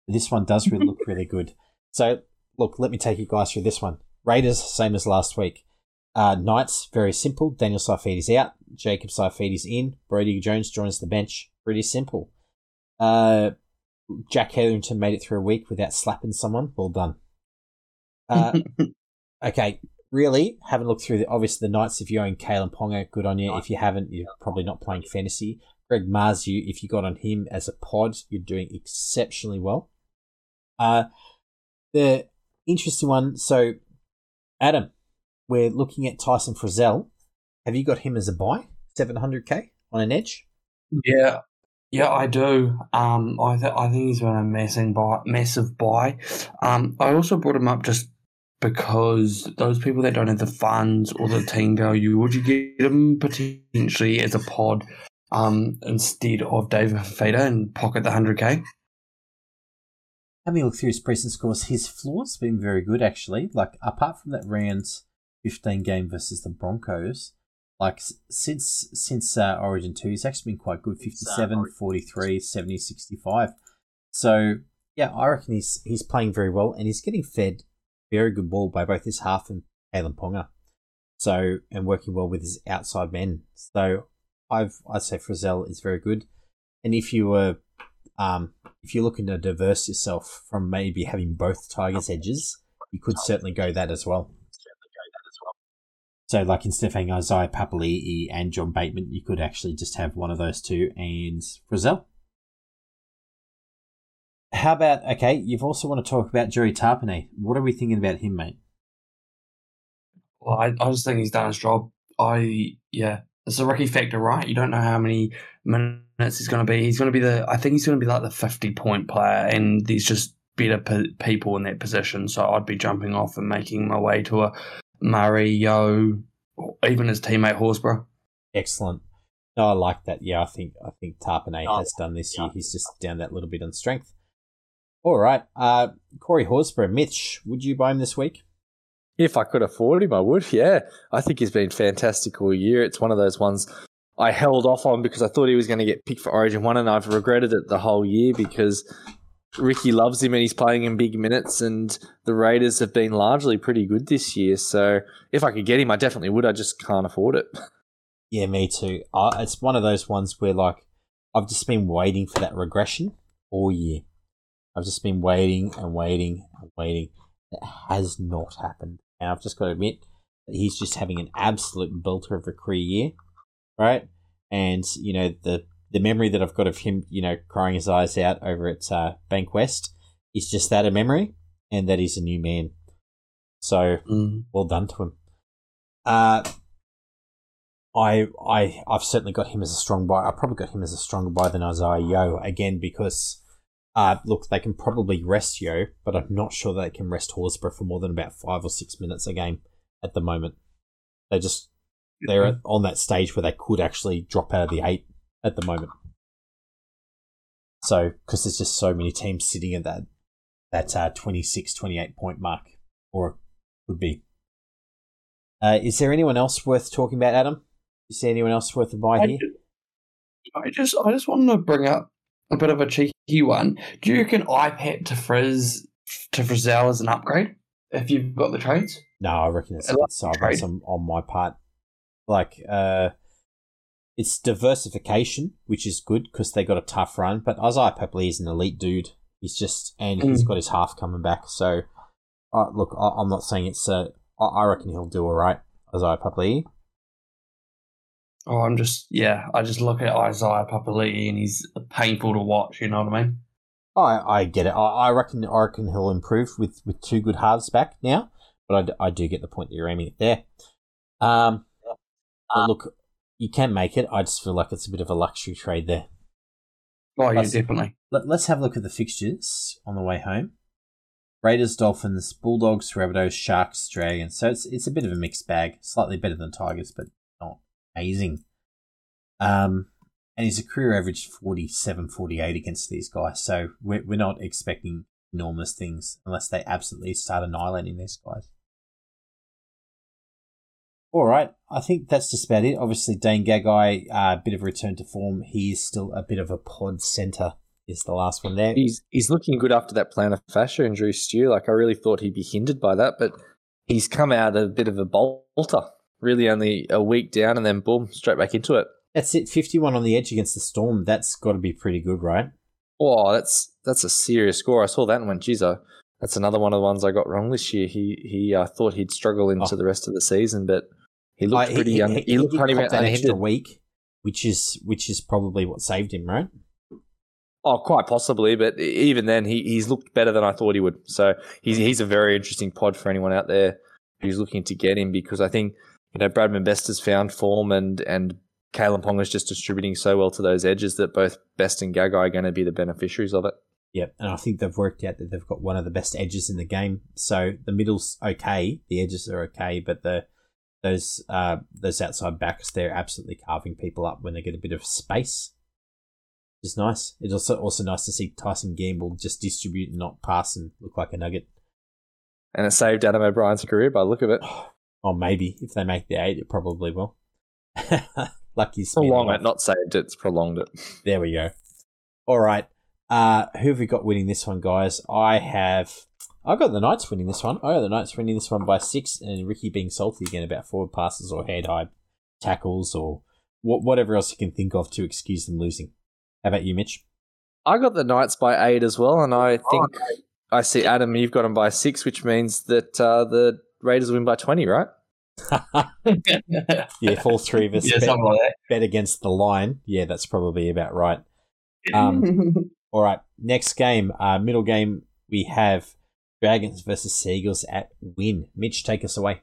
This one does really look really good. So, look, let me take you guys through this one. Raiders, same as last week. Uh, Knights, very simple. Daniel Saifiti's out. Jacob Saifiti's in. Brodie Jones joins the bench. Pretty simple. Uh, Jack Hetherington made it through a week without slapping someone. Well done. Uh, (laughs) okay, really, haven't looked through the obviously the Knights. If you own Kalyn Ponga, good on you. If you haven't, you're probably not playing fantasy. Greg Marzhew, if you got on him as a pod, you're doing exceptionally well. Uh, the interesting one. So, Adam, we're looking at Tyson Frizell. Have you got him as a buy? 700k on an edge? Yeah, yeah, I do. Um, I th- I think he's been a massive buy. Massive buy. Um, I also brought him up just because those people that don't have the funds or the team value, would you get him potentially as a pod, um, instead of David Fifita and pocket the hundred k? Having a look through his present scores, his floor's been very good actually. Like apart from that round 15 game versus the Broncos, like since since uh, Origin 2, he's actually been quite good 57, 43, 70, 65. So, yeah, I reckon he's he's playing very well and he's getting fed very good ball by both his half and Kalyn Ponga. So, and working well with his outside men. So, I've I'd say Frizell is very good. And if you were um, if you're looking to diverse yourself from maybe having both Tigers edges, you could certainly go that as well. So, like instead of having Isaiah Papali'i and John Bateman, you could actually just have one of those two and Frizell. How about okay? You've also want to talk about Jerry Tarpanay. What are we thinking about him, mate? Well, I, I just think he's done his job. I yeah, it's a rookie factor, right? You don't know how many minutes he's going to be. He's going to be the. I think he's going to be like the fifty point player, and there's just better p- people in that position. So I'd be jumping off and making my way to a Murray, Yeo, even his teammate Horsburgh. Excellent. No, I like that. Yeah, I think I think Tarpanay Oh, has done this year. He's just down that little bit on strength. All right, uh, Corey Horsburgh, Mitch, would you buy him this week? If I could afford him, I would. Yeah, I think he's been fantastic all year. It's one of those ones I held off on because I thought he was going to get picked for Origin One, and I've regretted it the whole year because Ricky loves him and he's playing in big minutes, and the Raiders have been largely pretty good this year. So if I could get him, I definitely would. I just can't afford it. (laughs) Yeah, me too. Uh, it's one of those ones where like I've just been waiting for that regression all year. I've just been waiting and waiting and waiting. It has not happened, and I've just got to admit that he's just having an absolute belter of a career year, right? And you know the the memory that I've got of him, you know, crying his eyes out over at uh, Bank West is just that a memory, and that he's a new man. So Mm. well done to him. Uh, I I I've certainly got him as a strong buy. I probably got him as a stronger buy than Isaiah Yeo again because uh look they can probably rest Yeo, but I'm not sure they can rest Horsburgh for more than about five or six minutes a game at the moment. They just they're at- on that stage where they could actually drop out of the eight at the moment. So because there's just so many teams sitting at that that uh, 26, 28 point mark, or would be. Uh, is there anyone else worth talking about, Adam? You see anyone else worth a buy I here? ju- I just I just wanted to bring up a bit of a cheeky one. Do you reckon IPAP to Frizz to Frizell is an upgrade if you've got the trades? No, I reckon it's a bit sideways on, on my part. Like, uh, it's diversification, which is good because they got a tough run. But Isaiah Papali'i is an elite dude. He's just and he's got his half coming back. So, uh, look, I, I'm not saying it's. Uh, I, I reckon he'll do all right, Isaiah Papali'i. Oh, I'm just yeah. I just look at Isaiah Papali'i and he's painful to watch. You know what I mean? I I get it. I, I reckon I reckon he'll improve with, with two good halves back now. But I, I do get the point that you're aiming at there. Um, but look, you can make it. I just feel like it's a bit of a luxury trade there. Oh, yeah, Plus- definitely. Let, let's have a look at the fixtures on the way home. Raiders, Dolphins, Bulldogs, Rabbitohs, Sharks, Dragons. So it's it's a bit of a mixed bag. Slightly better than Tigers, but not amazing. Um, and he's a career average 47, 48 against these guys. So we're, we're not expecting enormous things unless they absolutely start annihilating these guys. All right, I think that's just about it. Obviously, Dane Gagai, a uh, bit of a return to form. He's still a bit of a pod center. Is the last one there? He's he's looking good after that plantar fascia injury, Stu. Like I really thought he'd be hindered by that, but he's come out a bit of a bolter. Really, only a week down, and then boom, straight back into it. That's it. Fifty-one on the edge against the Storm. That's got to be pretty good, right? Oh, that's that's a serious score. I saw that and went, geez, uh, that's another one of the ones I got wrong this year. He he uh, thought he'd struggle into Oh. the rest of the season, but he looked pretty young. He, looked did pretty cop that extra week, which is which is probably what saved him, right? Oh, quite possibly, but even then, he, he's looked better than I thought he would. So he's he's a very interesting pod for anyone out there who's looking to get him because I think you know Bradman Best has found form and and Kalyn Pong is just distributing so well to those edges that both Best and Gagai are going to be the beneficiaries of it. Yep, and I think they've worked out that they've got one of the best edges in the game. So the middle's okay, the edges are okay, but the those uh those outside backs they're absolutely carving people up when they get a bit of space. Which is nice. It's also also nice to see Tyson Gamble just distribute and not pass and look like a nugget. And it saved Adam O'Brien's career by the look of it. (sighs) Or maybe if they make the eight, it probably will. (laughs) Lucky Prolonged it, not saved it. It's prolonged it. There we go. All right. Uh, who have we got winning this one, guys? I have. I got the Knights winning this one. I got the Knights winning this one by six, and Ricky being salty again about forward passes or head high tackles or wh- whatever else you can think of to excuse them losing. How about you, Mitch? I got the Knights by eight as well, and I think I see Adam. You've got them by six, which means that uh, the Raiders win by twenty, right? yeah, (laughs) yeah, if all three of us bet, like bet against the line, yeah, that's probably about right. Um, (laughs) All right, next game, uh, middle game, we have Dragons versus Seagulls at Win. Mitch, take us away.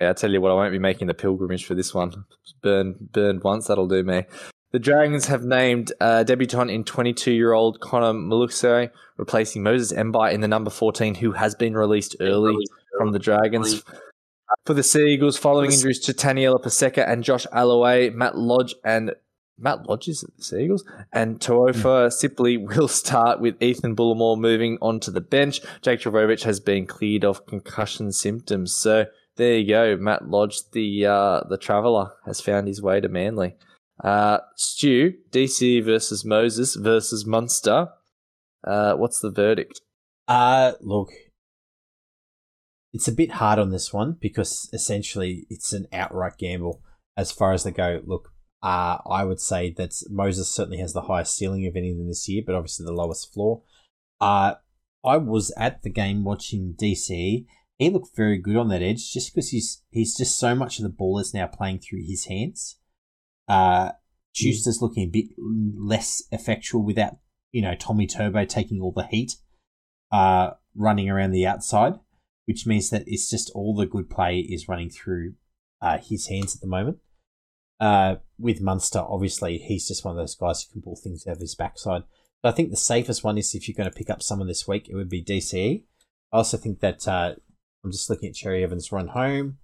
Yeah, I tell you what, I won't be making the pilgrimage for this one. Burn, burned once, that'll do me. The Dragons have named uh, debutant in 22-year-old Connor Malukse, replacing Moses Mbye in the number 14, who has been released early from the Dragons. For the Seagulls, following injuries to Taniela Paseka and Josh Aloiai, Matt Lodge and Matt Lodge is at the Seagulls and Toafofoa Sipley (laughs) will start with Ethan Bullemor moving onto the bench. Jake Trbojevic has been cleared of concussion symptoms, so there you go. Matt Lodge, the uh, the traveller, has found his way to Manly. Uh, Stu, DC versus Moses versus Munster. Uh, what's the verdict? Uh, look, it's a bit hard on this one because essentially it's an outright gamble as far as they go. Look, uh, I would say that Moses certainly has the highest ceiling of anything this year, but obviously the lowest floor. Uh, I was at the game watching DC. He looked very good on that edge just because he's he's just so much of the ball is now playing through his hands. Uh, Schuster's looking a bit less effectual without, you know, Tommy Turbo taking all the heat, uh, running around the outside, which means that it's just all the good play is running through uh, his hands at the moment. Uh, with Munster, obviously, he's just one of those guys who can pull things out of his backside. But I think the safest one is if you're going to pick up someone this week, it would be DCE. I also think that uh, I'm just looking at Cherry Evans' run home.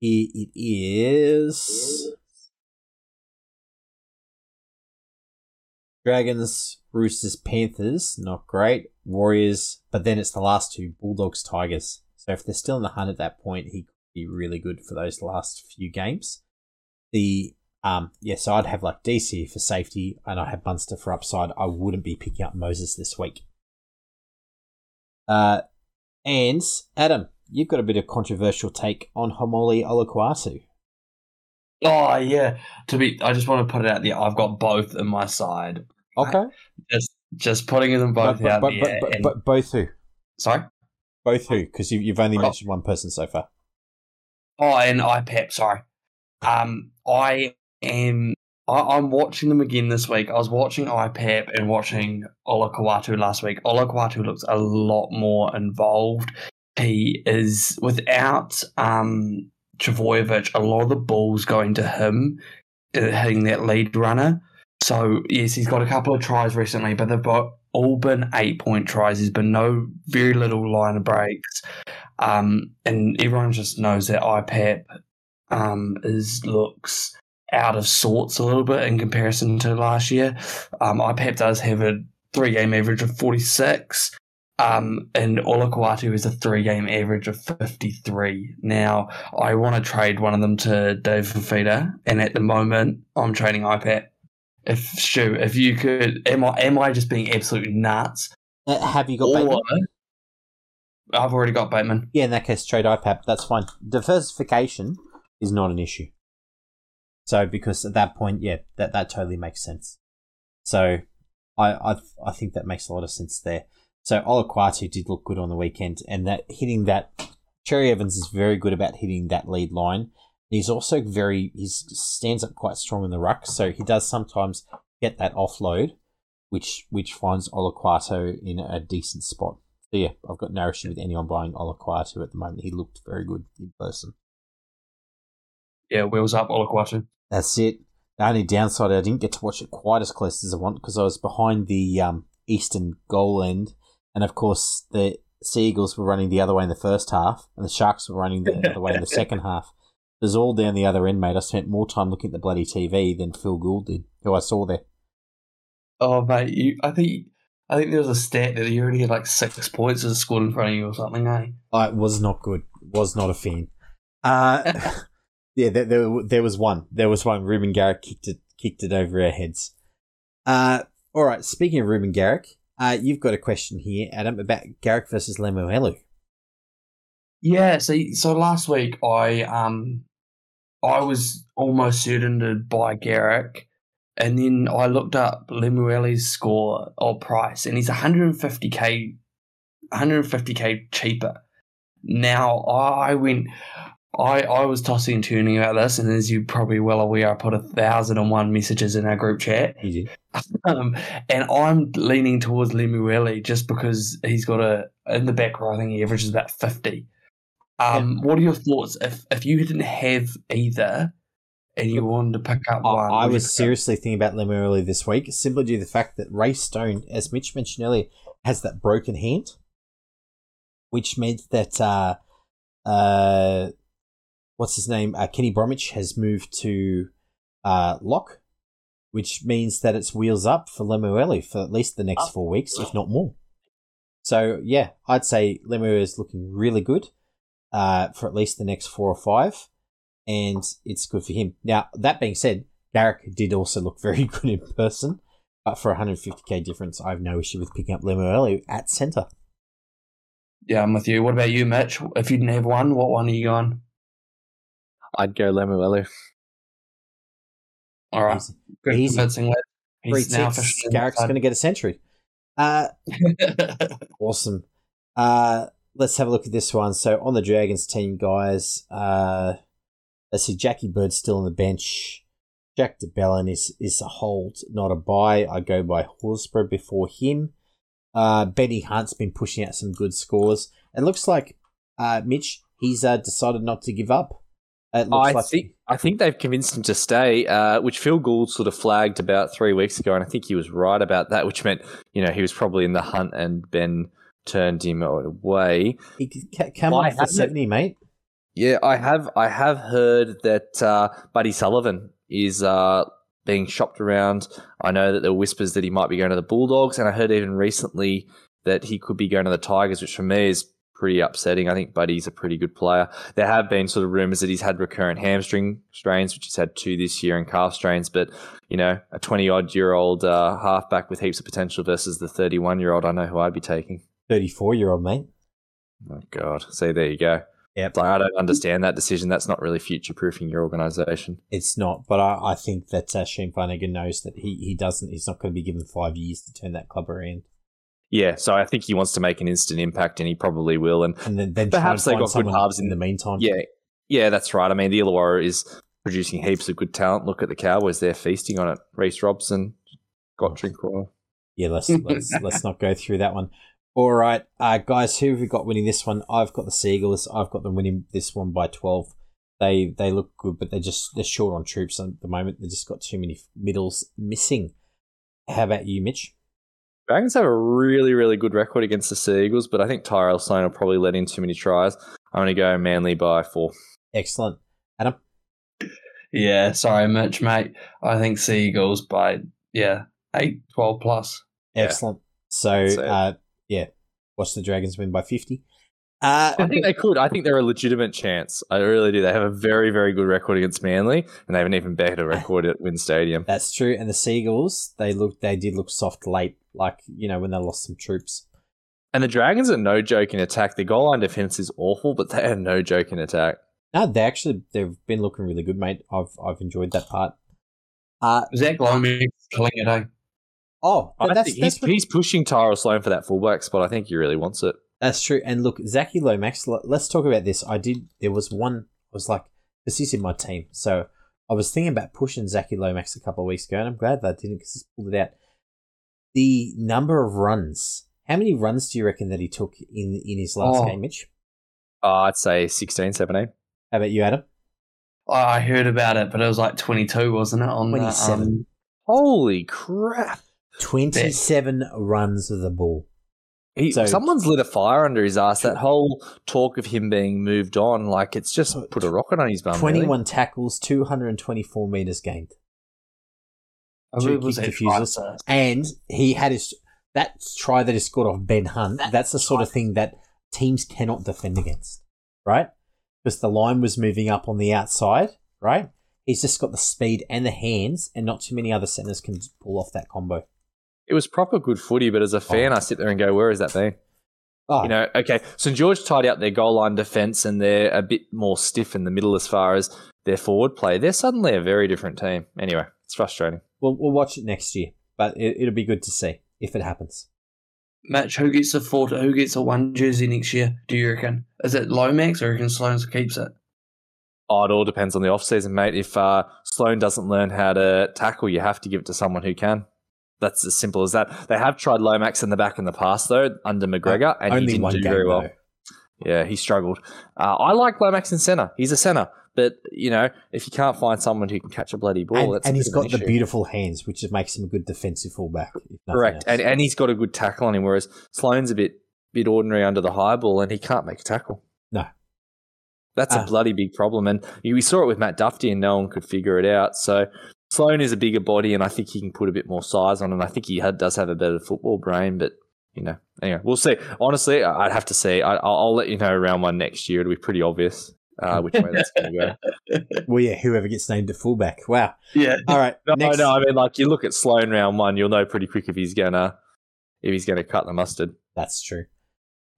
Here it is. Dragons, Roosters, Panthers, not great. Warriors, but then it's the last two Bulldogs, Tigers. So if they're still in the hunt at that point, he could be really good for those last few games. The um yeah, so I'd have like DC for safety, and I have Munster for upside. I wouldn't be picking up Moses this week. Uh, and Adam, you've got a bit of controversial take on Haumole Olakau'atu. Oh yeah. To be, I just want to put it out there. I've got both in my side. Okay, Just, just putting them both but, out but, there. but, and- but both who? sorry. Both who? Because you, you've only Oh. mentioned one person so far. Oh, and IPAP. Sorry. Um, I am. I, I'm watching them again this week. I was watching IPAP and watching Olakau'atu last week. Olakau'atu looks a lot more involved. He is without um. A lot of the balls going to him. hitting that lead runner. So yes, he's got a couple of tries recently, but they've got all been eight point tries. There's been no very little line of breaks, um, and everyone just knows that IPAP um, is looks out of sorts a little bit in comparison to last year. Um, IPAP does have a three game average of 46. Um, and Olakau'atu is a three game average of 53. Now, I want to trade one of them to Dave Fifita, and at the moment, I'm trading IPAP. If Stu, if you could, am I am I just being absolutely nuts? Uh, have you got Or- Bateman? I've already got Bateman. Yeah, in that case, trade IPAP. That's fine. Diversification is not an issue. So, because at that point, yeah, that, that totally makes sense. So, I, I I think that makes a lot of sense there. So, Olakau'atu did look good on the weekend, and that hitting that Cherry Evans is very good about hitting that lead line. He's also very he stands up quite strong in the ruck, so he does sometimes get that offload, which which finds Olakau'atu in a decent spot. So yeah, I've got no issue with anyone buying Olakau'atu at the moment. He looked very good in person. Yeah, wheels up, Olakau'atu. That's it. The only downside, I didn't get to watch it quite as close as I want because I was behind the um, eastern goal end, and of course the Seagulls were running the other way in the first half, and the Sharks were running the other way in the (laughs) second half. It was all down the other end, mate. I spent more time looking at the bloody TV than Phil Gould did, who I saw there. Oh mate, you I think I think there was a stat that you already had like six points as scored in front of you or something, eh? I was not good. Was not a fan. Uh, (laughs) yeah, there, there, there was one. There was one. Reuben Garrick kicked it, kicked it over our heads. Uh, all right. Speaking of Reuben Garrick, uh, you've got a question here, Adam, about Garrick versus Lemuelu. Yeah, see so last week I um I was almost certain to buy Garrick and then I looked up Lemuelu's score or price and he's 150k 150k cheaper. Now I went I, I was tossing and turning about this, and as you probably well aware, I put a thousand and one messages in our group chat. (laughs) Um, and I'm leaning towards Lemuelu just because he's got a in the back row. I think he averages about fifty. Um, What are your thoughts if if you didn't have either and you wanted to pick up I, one? I was pick up- seriously thinking about Lemuelu this week, simply due to the fact that Ray Stone, as Mitch mentioned earlier, has that broken hand, which meant that uh, uh, what's his name? Uh, Kenny Bromwich has moved to uh, lock, which means that it's wheels up for Lemuelu for at least the next four weeks, if not more. So yeah, I'd say Lemuelu is looking really good uh, for at least the next four or five, and it's good for him. Now that being said, Garrick did also look very (laughs) good in person, but for 150k difference, I have no issue with picking up Lemuelu at centre. Yeah, I'm with you. What about you, Mitch? If you didn't have one, what one are you going? I'd go Lemuelu. All right, Easy. good Easy. convincing lad. Three He's now ticks. Garrick's going to get a century. Uh, (laughs) Awesome. Uh, let's have a look at this one. So on the Dragons team, guys, uh, let's see. Jackie Bird's still on the bench. Jack de Belin is is a hold, not a buy. I go by Horsburgh before him. Uh, Benny Hunt's been pushing out some good scores. It looks like uh, Mitch he's uh, decided not to give up. I like think I think they've convinced him to stay, uh, which Phil Gould sort of flagged about three weeks ago, and I think he was right about that, which meant you know he was probably in the hunt, and Ben turned him away. he could ca- come Why up for seventy, mate. Yeah, I have I have heard that uh, Buddy Sullivan is uh, being shopped around. I know that there were whispers that he might be going to the Bulldogs, and I heard even recently that he could be going to the Tigers, which for me is pretty upsetting. I think Buddy's a pretty good player. There have been sort of rumours that he's had recurrent hamstring strains, which he's had two this year, and calf strains. But you know, a twenty odd year old uh, halfback with heaps of potential versus the thirty one year old, I know who I'd be taking. Thirty four year old mate. Oh God! See, there you go. Yep. Like I don't understand that decision. That's not really future proofing your organisation. It's not, but I, I think that uh, Shane Flanagan knows that he, he doesn't. He's not going to be given five years to turn that club around, Yeah, so I think he wants to make an instant impact, and he probably will. And and then then Perhaps they got good halves in in- the meantime. yeah, yeah, that's right. I mean, the Illawarra is producing heaps of good talent. Look at the Cowboys; they're feasting on it. Reece Robson got Drinkwater. yeah. Let's let's (laughs) let's not go through that one. All right, uh, guys, who have we got winning this one? I've got the Seagulls. I've got them winning this one by twelve. They they look good, but they're just they're short on troops at the moment. They've just got too many middles missing. How about you, Mitch? Dragons have a really, really good record against the Sea Eagles, but I think Tyrell Sloan will probably let in too many tries. I'm going to go Manly by four. Excellent, Adam. Yeah, sorry, Mitch, mate. I think Sea Eagles by yeah eight, 12 plus. Excellent. So, That's it. uh, yeah, watch the Dragons win by fifty. Uh, I think they could. I think they're a legitimate chance. I really do. They have a very, very good record against Manly, and they have an even better record at Win Stadium. That's true. And the Seagulls, they look, they did look soft late, like you know when they lost some troops. And the Dragons are no joke in attack. The goal line defense is awful, but they are no joke in attack. No, they actually they've been looking really good, mate. I've I've enjoyed that part. Uh Zac Lomax killing it, eh? oh, I that's think that's, he's, he's pushing Tyrell Sloan for that fullback spot. I think he really wants it. That's true. And look, Zachy Lomax. Let's talk about this. I did. There was one. I was like, this is in my team, so I was thinking about pushing Zachy Lomax a couple of weeks ago, and I'm glad that I didn't because he's pulled it out. The number of runs. How many runs do you reckon that he took in in his last Oh. game, Mitch? Uh, I'd say 16, 17. How about you, Adam? I heard about it, but it was like 22, wasn't it? On the, 27. um, Holy crap. 27 runs of the ball. He, So- someone's lit a fire under his ass. That whole talk of him being moved on, like it's just put a rocket on his bum. really. 21 tackles, 224 meters gained. I Two was. And he had his that try that he scored off Ben Hunt. That's the sort of thing that teams cannot defend against, right? Because the line was moving up on the outside, right? He's just got the speed and the hands, and not too many other centers can pull off that combo. It was proper good footy, but as a fan, I sit there and go, where is that been?" Oh, You know, okay, St George tied out their goal line defense, and they're a bit more stiff in the middle as far as their forward play. They're suddenly a very different team. Anyway, it's frustrating. we'll, we'll watch it next year, but it, it'll be good to see if it happens. Match, who gets the four, who gets the one jersey next year, do you reckon? Is it Lomax or you reckon Sloans keeps it? Oh, it all depends on the off season, mate. If uh, Sloan doesn't learn how to tackle, you have to give it to someone who can. That's as simple as that. They have tried Lomax in the back in the past, though, under McGregor, and he didn't do very well. though. Yeah, he struggled. Uh, I like Lomax in centre. He's a centre. But, you know, if you can't find someone who can catch a bloody ball, And, and he's of an got the issue. beautiful hands, which makes him a good defensive fullback. Correct. else. And, and he's got a good tackle on him, whereas Sloan's a bit bit ordinary under the high ball and he can't make a tackle. No. That's Ah. a bloody big problem. And we saw it with Matt Duffy and no one could figure it out. So Sloan is a bigger body and I think he can put a bit more size on him. I think he had, does have a better football brain, but, you know, anyway, we'll see. Honestly, I- I'd have to see. I, I'll, I'll let you know round one next year. It'll be pretty obvious uh, which way that's going to go. (laughs) well, yeah, whoever gets named a fullback. Wow. Yeah. All right. No, next, no, I mean, like you look at Sloan round one, you'll know pretty quick if he's gonna if he's gonna cut the mustard. That's true.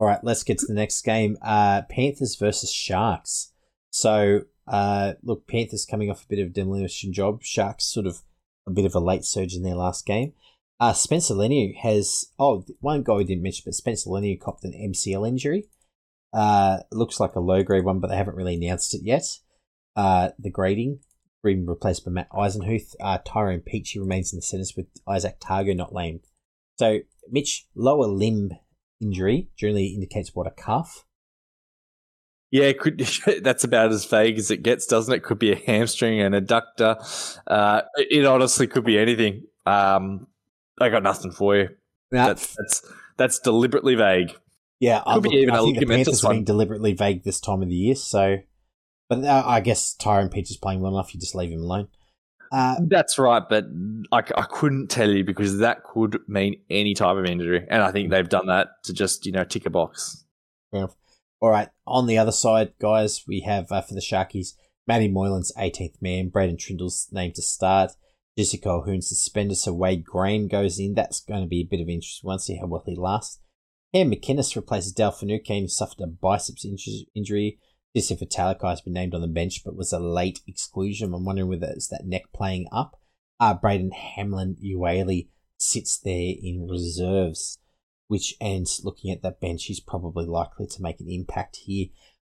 All right, let's get to the next game. Uh, Panthers versus Sharks. So, uh, look, Panthers coming off a bit of a demolition job. Sharks sort of a bit of a late surge in their last game. Uh, Spencer Leniu has, oh, one guy we didn't mention, but Spencer Leniu copped an MCL injury. Uh, looks like a low grade one, but they haven't really announced it yet. Uh, the grading, being replaced by Matt Eisenhuth. Uh, Tyrone Peachey remains in the centres with Izack Tago not named. So, Mitch, lower limb injury generally indicates what a calf. Yeah, could (laughs) that's about as vague as it gets, doesn't it? Could be a hamstring, an adductor. Uh, it honestly could be anything. Um, I got nothing for you. Now, That's that's that's deliberately vague. yeah, I, could be look, even I a think the Panthers are being deliberately vague this time of the year. So, but uh, I guess Tyrone Peach is playing well enough. You just leave him alone. Uh, That's right, but I, I couldn't tell you because that could mean any type of injury, and I think they've done that to just you know tick a box. enough. All right, on the other side, guys, we have uh, for the Sharkies, Matty Moylan's 18th man, Braydon Trindall's named to start, Jessica O'Hoon suspended, so Wade Green goes in. That's going to be a bit of interest. We'll see how well he lasts. Cam McInnes replaces Dal Finucane, who suffered a biceps injury. Jesse Vitalica has been named on the bench, but was a late exclusion. I'm wondering whether it's that neck playing up. Uh, Braden Hamlin-Uele sits there in reserves, which, and looking at that bench, he's probably likely to make an impact here.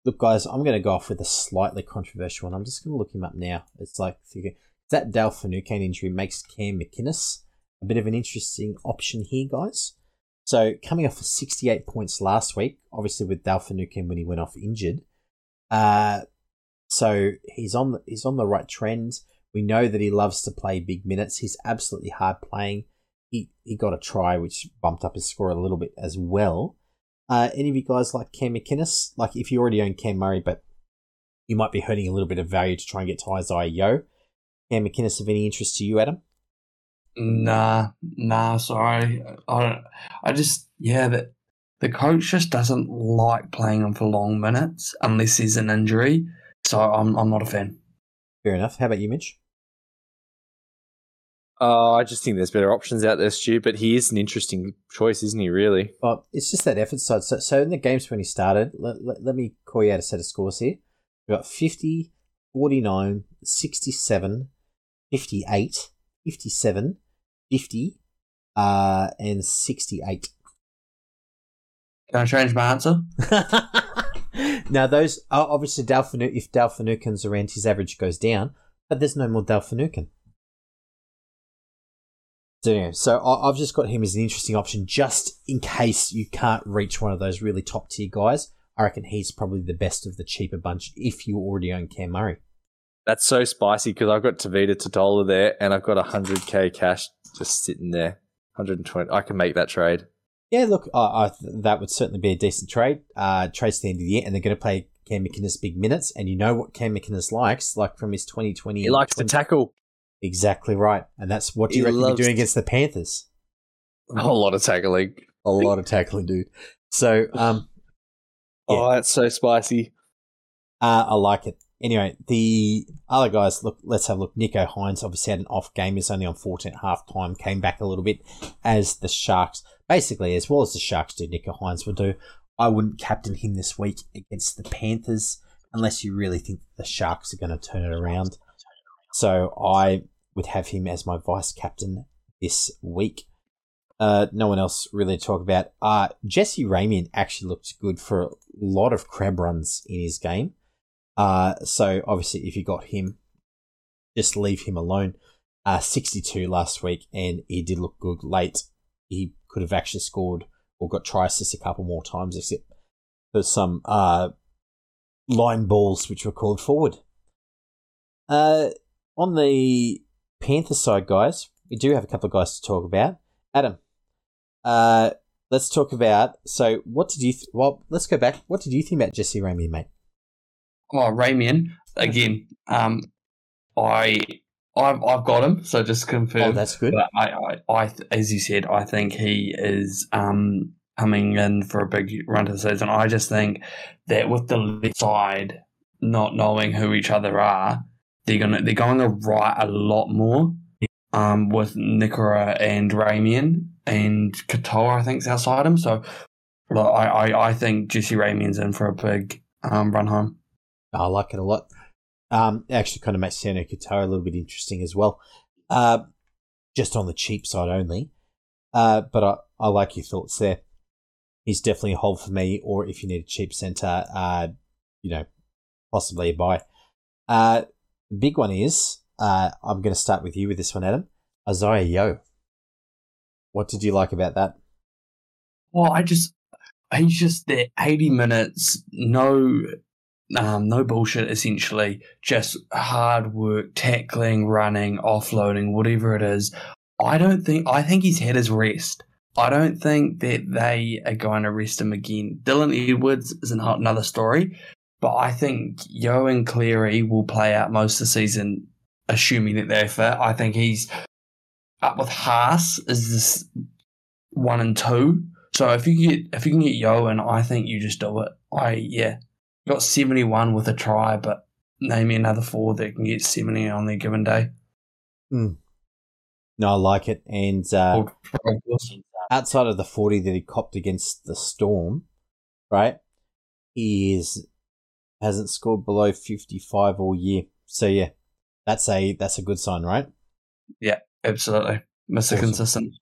Look, guys, I'm going to go off with a slightly controversial one. I'm just going to look him up now. It's like that Dal Finucane injury makes Cam McInnes a bit of an interesting option here, guys. So coming off of 68 points last week, obviously with Dal Finucane when he went off injured, uh, So he's on the, he's on the right trend. We know that he loves to play big minutes. He's absolutely hard playing. He he got a try which bumped up his score a little bit as well. Uh, any of you guys like Cam McInnes? Like if you already own Cam Murray, but you might be hurting a little bit of value to try and get to Isaiah Yeo. Cam McInnes of any interest to you, Adam? Nah, nah, sorry. I don't. I just yeah, that the coach just doesn't like playing him for long minutes unless there's an injury. So I'm I'm not a fan. Fair enough. How about you, Mitch? Uh, I just think there's better options out there, Stu, but he is an interesting choice, isn't he, really? Well, it's just that effort side. So, so in the games when he started, let, let, let me call you out a set of scores here. We got 50, 49, 67, 58, 57, 50, uh, and 68. Can I change my answer? (laughs) now, those are obviously Dale if Dale Finucane's around, his average goes down, but there's no more Dale Finucane. So, anyway, so I- I've just got him as an interesting option just in case you can't reach one of those really top tier guys. I reckon he's probably the best of the cheaper bunch if you already own Cam Murray. That's so spicy because I've got Tevita Tatola there and I've got 100k cash just sitting there. 120. I can make that trade. Yeah, look, I, I that would certainly be a decent trade. Uh, trade to the end of the year, and they're going to play Cam McInnes big minutes, and you know what Cam McInnes likes, like from his 2020. He likes to tackle. Exactly right, and that's what you He reckon you're doing against the Panthers. A whole lot of tackling. A lot of tackling, dude. So, um, (laughs) Yeah. Oh, that's so spicy. Uh, I like it. Anyway, the other guys, look, let's have a look. Nicho Hynes obviously had an off game. He's only on 14 at half time, came back a little bit as the Sharks, basically, as well as the Sharks do, Nicho Hynes will do. I wouldn't captain him this week against the Panthers unless you really think the Sharks are going to turn it around. So I would have him as my vice captain this week. Uh, no one else really to talk about. Uh, Jesse Ramien actually looked good for a lot of crab runs in his game. Uh, so obviously, if you got him, just leave him alone. Uh, 62 last week, and he did look good late. He could have actually scored or got try assists a couple more times, except for some uh, line balls which were called forward. Uh, on the Panther side, guys, we do have a couple of guys to talk about. Adam, uh, let's talk about. So, what did you? Th- well, let's go back. What did you think about Jesse Ramien, mate? Oh, Ramien again. Um, I I've I've got him. So just confirm. Oh, that's good. But I, I, I, as you said, I think he is um, coming in for a big run to the season. I just think that with the left side not knowing who each other are, they're gonna they're going to write a lot more. Um, with Nikora and Ramien and Katoa, I think, is outside him. So, look, I, I, I think Jesse Ramien's in for a big um, run home. I like it a lot. Um, it actually kind of makes Sione Katoa a little bit interesting as well. Uh, just on the cheap side only. Uh, but I, I like your thoughts there. He's definitely a hold for me, or if you need a cheap centre, uh, you know, possibly a buy. Uh, the big one is, uh, I'm going to start with you with this one, Adam. Isaiah Yeo. What did you like about that? Well, I just he's just there eighty minutes, no um, no bullshit essentially, just hard work, tackling, running, offloading, whatever it is. I don't think I think he's had his rest. I don't think that they are going to rest him again. Dylan Edwards is another story, but I think Yeo and Cleary will play out most of the season, assuming that they're fit. I think he's up with Haas is this one and two. So if you get if you can get Yeo and I think you just do it. I yeah. Got seventy one with a try, but name me another four that can get seventy on their given day. No, I like it. And uh, outside of the 40 that he copped against the Storm, right? He is hasn't scored below 55 all year. So yeah, that's a that's a good sign, right? Yeah, absolutely. Mr. Awesome. Consistent.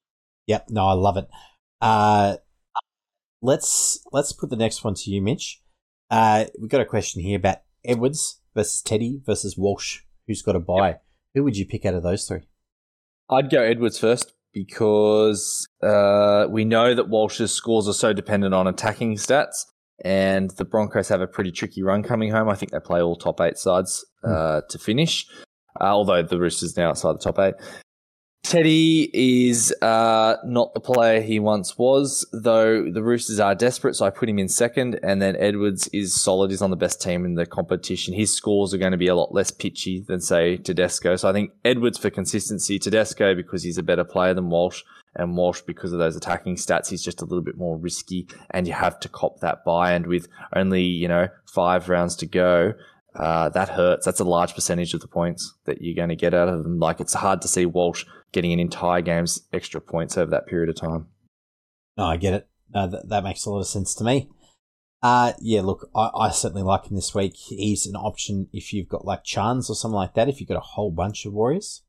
Yep, no, I love it. Uh let's let's put the next one to you, Mitch. Uh we've got a question here about Edwards versus Teddy versus Walsh. Who's got a buy? Who would you pick out of those three? I'd go Edwards first because uh, we know that Walsh's scores are so dependent on attacking stats. And the Broncos have a pretty tricky run coming home. I think they play all top eight sides uh, to finish, uh, although the Roosters now outside the top eight. Teddy is uh, not the player he once was, though the Roosters are desperate, so I put him in second. And then Edwards is solid. He's on the best team in the competition. His scores are going to be a lot less pitchy than, say, Tedesco. So I think Edwards for consistency, Tedesco because he's a better player than Walsh, and Walsh because of those attacking stats, he's just a little bit more risky, and you have to cop that buy. And with only, you know, five rounds to go, uh, that hurts. That's a large percentage of the points that you're going to get out of them. Like it's hard to see Walsh getting an entire game's extra points over that period of time. No, I get it. No, that, that makes a lot of sense to me. Uh, yeah, look, I, I certainly like him this week. He's an option if you've got like Chans or something like that, if you've got a whole bunch of Warriors.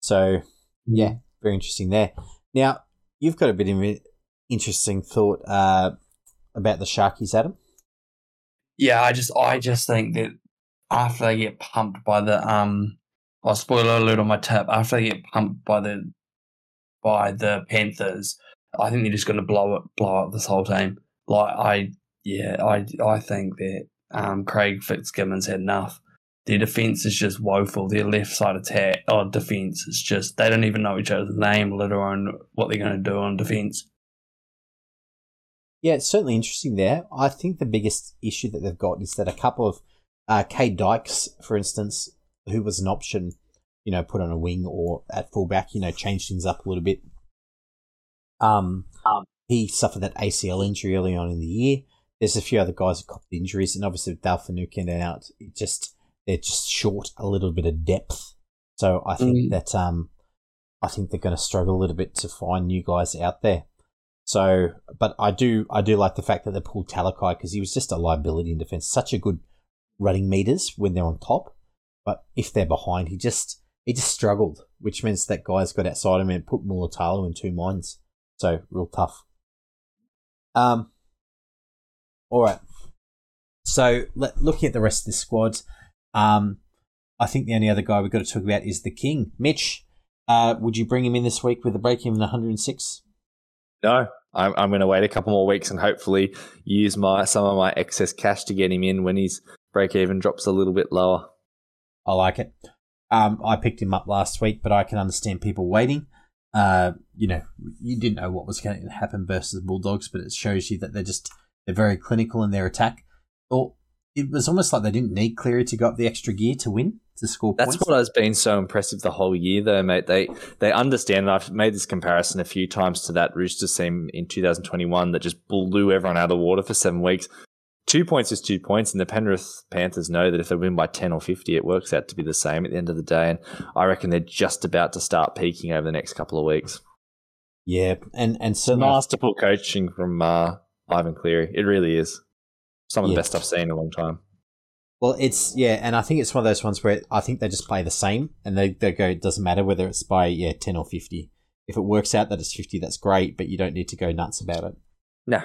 So, yeah, very interesting there. Now, you've got a bit of an interesting thought uh, about the Sharkies, Adam. Yeah, I just I just think that after they get pumped by the um I'll spoiler alert on my tip, after they get pumped by the by the Panthers, I think they're just gonna blow it blow up this whole team. Like I yeah, I I think that um Craig Fitzgibbon's had enough. Their defense is just woeful. Their left side attack or oh, defense is just they don't even know each other's name, let alone what they're gonna do on defense. Yeah, it's certainly interesting there. I think the biggest issue that they've got is that a couple of uh, Kade Dykes, for instance, who was an option, you know, put on a wing or at fullback, you know, change things up a little bit. Um, um, he suffered that ACL injury early on in the year. There's a few other guys who copped injuries, and obviously with Dale Finucane out, it just they're just short a little bit of depth. So I think mm. that um, I think they're going to struggle a little bit to find new guys out there. So, but I do, I do like the fact that they pulled Talakai because he was just a liability in defense. Such a good running meters when they're on top, but if they're behind, he just, he just struggled, which means that guys got outside him and put Mulitalo in two minds. So real tough. Um, all right. So let, looking at the rest of the squad, um, I think the only other guy we've got to talk about is the King, Mitch. Uh, would you bring him in this week with a break even 106? No, I'm, I'm going to wait a couple more weeks and hopefully use my some of my excess cash to get him in when his break even drops a little bit lower. I like it. Um, I picked him up last week, but I can understand people waiting. Uh, you know, you didn't know what was going to happen versus Bulldogs, but it shows you that they're just they're very clinical in their attack. Or it was almost like they didn't need Cleary to go up the extra gear to win to score points. That's points. what has been so impressive the whole year, though, mate. They they understand. And I've made this comparison a few times to that Roosters team in 2021 that just blew everyone out of the water for seven weeks. Two points is two points, and the Penrith Panthers know that if they win by 10 or 50, it works out to be the same at the end of the day. And I reckon they're just about to start peaking over the next couple of weeks. Yeah, and and so masterful coaching from uh, Ivan Cleary. It really is some of the yeah. best I've seen in a long time. Well, it's yeah, and I think it's one of those ones where I think they just play the same, and they they go. It doesn't matter whether it's by yeah ten or fifty. If it works out that it's fifty, that's great, but you don't need to go nuts about it. No.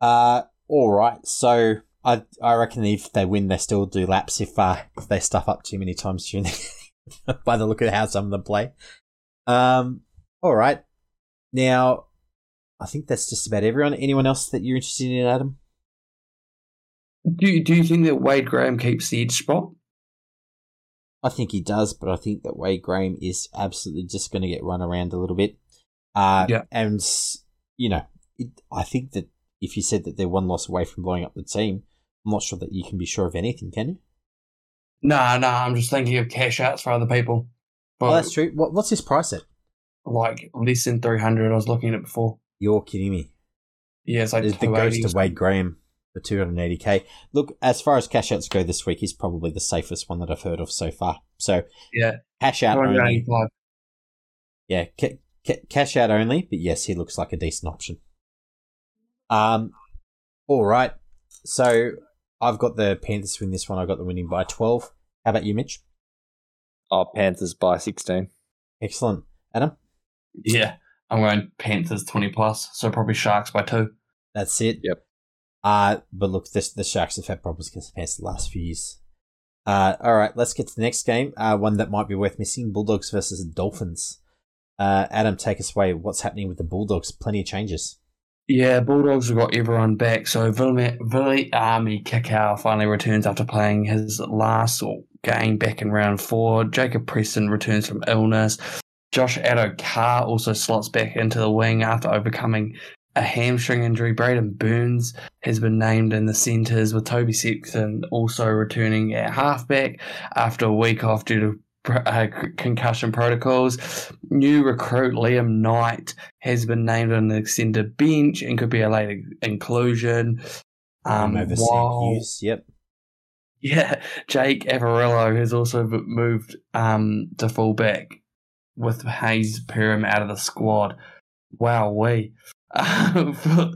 Uh, all right. So I I reckon if they win, they still do laps if uh if they stuff up too many times during the, (laughs) by the look at how some of them play. Um. All right. Now, I think that's just about everyone. Anyone else that you're interested in, Adam? Do you, do you think that Wade Graham keeps the edge spot? I think he does, but I think that Wade Graham is absolutely just going to get run around a little bit. Uh, yeah. And, you know, it, I think that if you said that they're one loss away from blowing up the team, I'm not sure that you can be sure of anything, can you? No, nah, no, nah, I'm just thinking of cash outs for other people. But that's true. What, what's his price at? Like less than 300 I was looking at it before. You're kidding me. Yeah, it's like the ghost of Wade Graham for 280k. Look, as far as cash outs go this week, he's probably the safest one that I've heard of so far. So yeah, cash out only. Yeah, ca- ca- cash out only, but yes, he looks like a decent option. Um, all right. So I've got the Panthers win this one. I got the winning by 12. How about you, Mitch? Oh, Panthers by 16. Excellent. Adam? Yeah, I'm going Panthers 20 plus, so probably Sharks by two. That's it. Yep. Uh, but look, this, the Sharks have had problems against the the last few years. Uh, all right, let's get to the next game. Uh, one that might be worth missing: Bulldogs versus Dolphins. Uh, Adam, take us away. What's happening with the Bulldogs? Plenty of changes. Yeah, Bulldogs have got everyone back. So Viliame Kikau finally returns after playing his last game back in round four. Jacob Preston returns from illness. Josh Addo-Carr also slots back into the wing after overcoming a hamstring injury. Braidon Burns has been named in the centres, with Toby Sexton also returning at halfback after a week off due to uh, concussion protocols. New recruit Liam Knight has been named on the extended bench and could be a later inclusion. Um, over while, Hughes, yep. Yeah, Jake Averillo has also moved um, to fullback with Hayze Perham out of the squad. Wow, we (laughs) for,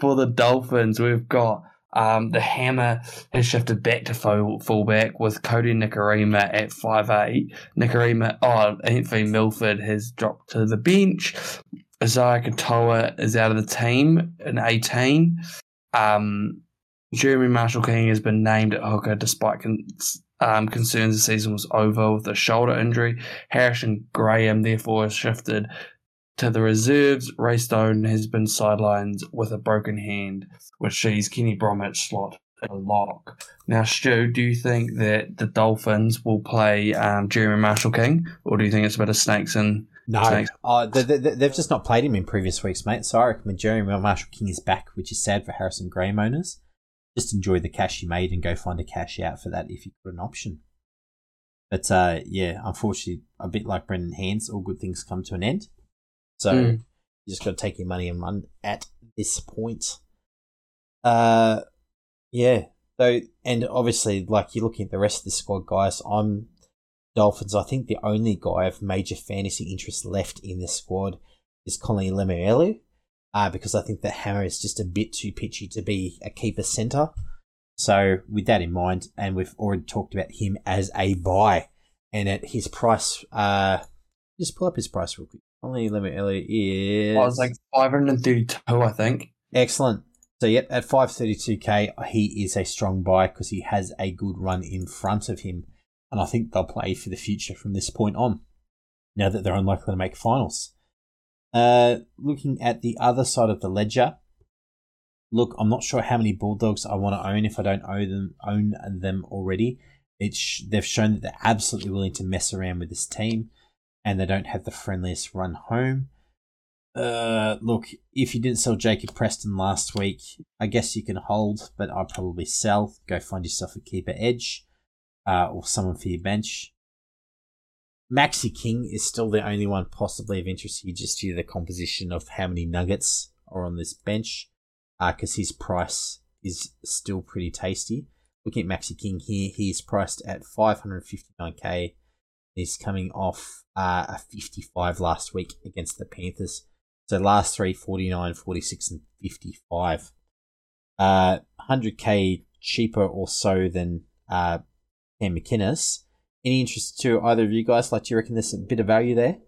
for the Dolphins, we've got um, the hammer has shifted back to full, fullback with Kodi Nikorima at five eight. Nikorima, oh, Anthony Milford has dropped to the bench. Isaiya Katoa is out of the team in 18. Um, Jeremy Marshall King has been named at hooker despite con- um, concerns the season was over with a shoulder injury. Harrison Graham, therefore, has shifted to the reserves, Ray Stone has been sidelined with a broken hand, which sees Kenny Bromwich slot a lock. Now, Stu, do you think that the Dolphins will play um, Jeremy Marshall King, or do you think it's a bit of snakes and no, snakes? Uh, they, they, they've just not played him in previous weeks, mate. So I reckon Jeremy Marshall King is back, which is sad for Harrison Graham owners. Just enjoy the cash you made and go find a cash out for that if you've got an option. But uh, yeah, unfortunately, a bit like Brendan Hands, all good things come to an end. So mm. you just got to take your money and run at this point. Uh, yeah. So and obviously, like you're looking at the rest of the squad, guys. I'm Dolphins. I think the only guy of major fantasy interest left in this squad is Connelly Lemuelu, uh, because I think that Hammer is just a bit too pitchy to be a keeper center. So with that in mind, and we've already talked about him as a buy, and at his price, uh, just pull up his price real quick. Only limit Elliott is. It was like 532, I think. Excellent. So, yep, at 532k, he is a strong buy because he has a good run in front of him. And I think they'll play for the future from this point on, now that they're unlikely to make finals. Uh, looking at the other side of the ledger, look, I'm not sure how many Bulldogs I want to own if I don't own them, own them already. It's, they've shown that they're absolutely willing to mess around with this team and they don't have the friendliest run home. Uh, look, if you didn't sell Jacob Preston last week, I guess you can hold, but I'd probably sell. Go find yourself a keeper edge uh, or someone for your bench. Maxi King is still the only one possibly of interest here, just due to the composition of how many nuggets are on this bench, because uh, his price is still pretty tasty. Looking at Maxi King here, he's priced at 559k He's coming off uh, a 55 last week against the Panthers. So last three, 49, 46, and 55. Uh, 100k cheaper or so than uh, Cam McInnes. Any interest to either of you guys? Like, do you reckon there's a bit of value there?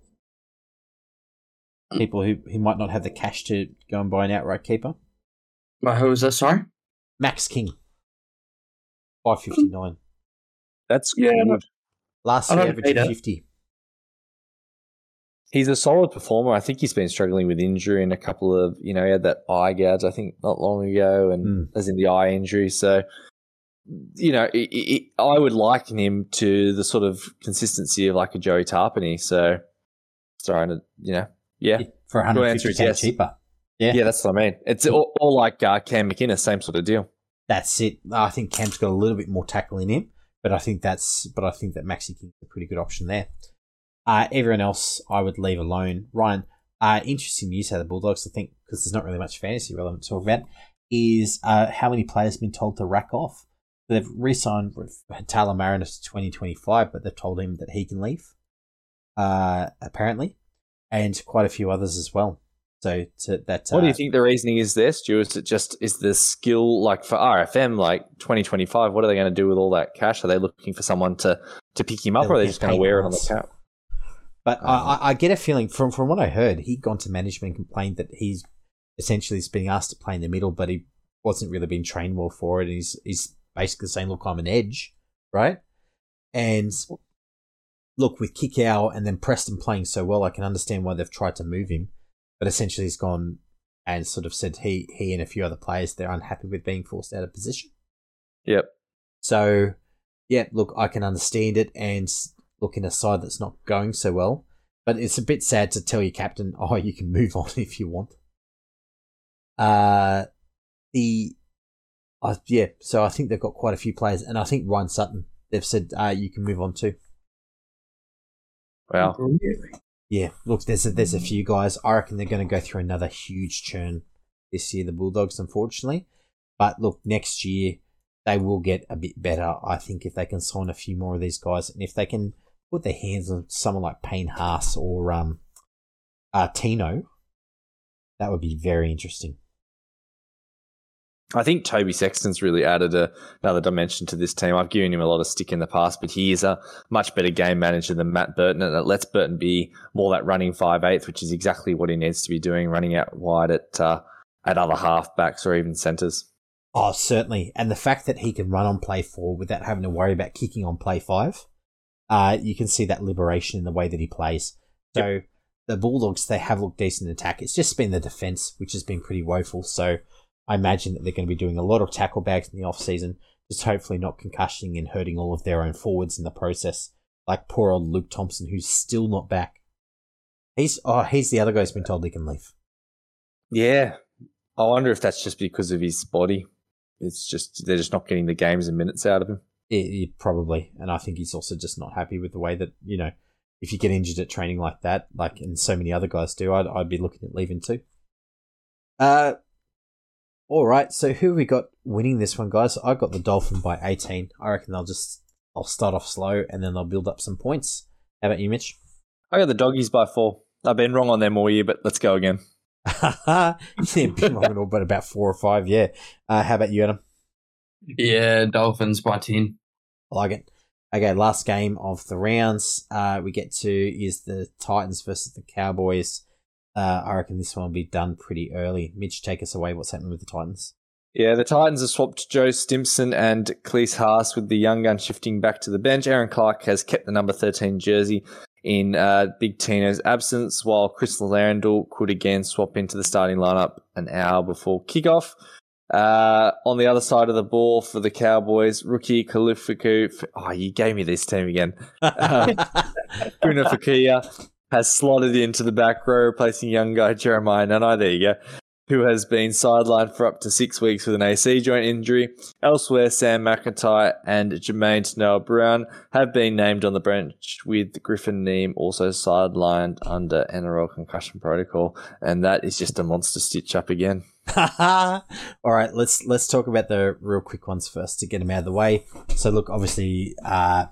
People who, who might not have the cash to go and buy an outright keeper. But who is this, sorry? Max King. 559. That's yeah, good. Last year, averaged 50. He's a solid performer. I think he's been struggling with injury and a couple of, you know, he had that eye gouge, I think, not long ago, and mm. as in the eye injury. So, you know, it, it, I would liken him to the sort of consistency of like a Joey Tapine. So, starting to, you know, yeah. For 150 yes. cheaper. Yeah. Yeah, that's what I mean. It's all, all like uh, Cam McInnes, same sort of deal. That's it. I think Cam's got a little bit more tackle in him. But I think that's but I think that Maxi King's a pretty good option there. Uh, everyone else I would leave alone. Ryan, uh, interesting news out the Bulldogs, I think, because there's not really much fantasy relevant to talk about, is uh, how many players have been told to rack off. They've re signed Faitala-Mariner to 2025, but they've told him that he can leave, uh, apparently, and quite a few others as well. So to, that. What do you uh, think the reasoning is there, Stu? Is it just is the skill like for RFM like twenty twenty five? What are they going to do with all that cash? Are they looking for someone to to pick him up, or are they just going to wear it on the cap? But um, I, I get a feeling from from what I heard, he'd gone to management and complained that he's essentially being asked to play in the middle, but he wasn't really being trained well for it. And he's he's basically saying, "Look, I'm an edge, right?" And look, with Kikau and then Preston playing so well, I can understand why they've tried to move him but essentially he's gone, and sort of said he he and a few other players they're unhappy with being forced out of position. Yep. So, yeah, look, I can understand it, and look in a side that's not going so well, but it's a bit sad to tell your captain, (laughs) oh, you can move on if you want. Uh, the, uh, yeah, so I think they've got quite a few players, and I think Ryan Sutton, they've said, uh, you can move on too. Wow. Yeah, look, there's a, there's a few guys. I reckon they're going to go through another huge churn this year, the Bulldogs, unfortunately. But look, next year they will get a bit better. I think if they can sign a few more of these guys, and if they can put their hands on someone like Payne Haas or um, uh, Tino, that would be very interesting. I think Toby Sexton's really added a, another dimension to this team. I've given him a lot of stick in the past, but he is a much better game manager than Matt Burton, and it lets Burton be more that running five eighth, which is exactly what he needs to be doing, running out wide at uh, at other halfbacks or even centres. Oh, certainly, and the fact that he can run on play four without having to worry about kicking on play five, uh, you can see that liberation in the way that he plays. So yep. the Bulldogs they have looked decent in attack. It's just been the defence which has been pretty woeful. So I imagine that they're going to be doing a lot of tackle bags in the off season, just hopefully not concussioning and hurting all of their own forwards in the process, like poor old Luke Thompson, who's still not back. He's oh, he's the other guy who's been told he can leave. Yeah, I wonder if that's just because of his body. It's just they're just not getting the games and minutes out of him. Yeah, probably, and I think he's also just not happy with the way that you know if you get injured at training like that, like and so many other guys do, I'd I'd be looking at leaving too. Uh, all right, so who we got winning this one, guys? I got the Dolphin by 18. I reckon they'll just I'll start off slow and then they'll build up some points. How about you, Mitch? I got the Doggies by four. I've been wrong on them all year, but let's go again. (laughs) (laughs) yeah, been wrong at all, but about four or five, yeah. Uh, how about you, Adam? Yeah, Dolphins by 10. I like it. Okay, last game of the rounds uh, we get to is the Titans versus the Cowboys. Uh, I reckon this one will be done pretty early. Mitch, take us away. What's happening with the Titans? Yeah, the Titans have swapped Joe Stimson and Klese Haas with the young gun shifting back to the bench. Erin Clark has kept the number 13 jersey in uh, Big Tino's absence, while Chris Randall could again swap into the starting lineup an hour before kickoff. Uh, on the other side of the ball for the Cowboys, rookie Kalifiku. Oh, you gave me this team again. (laughs) Bruno Fakia has slotted into the back row, replacing young guy Jeremiah Nanai. There you go. Who has been sidelined for up to six weeks with an AC joint injury. Elsewhere, Sam McIntyre and Jamayne Taunoa-Brown have been named on the bench, with Griffin Neame also sidelined under NRL concussion protocol. And that is just a monster stitch up again. (laughs) (laughs) All right, let's let's talk about the real quick ones first to get them out of the way. So, look, obviously, uh,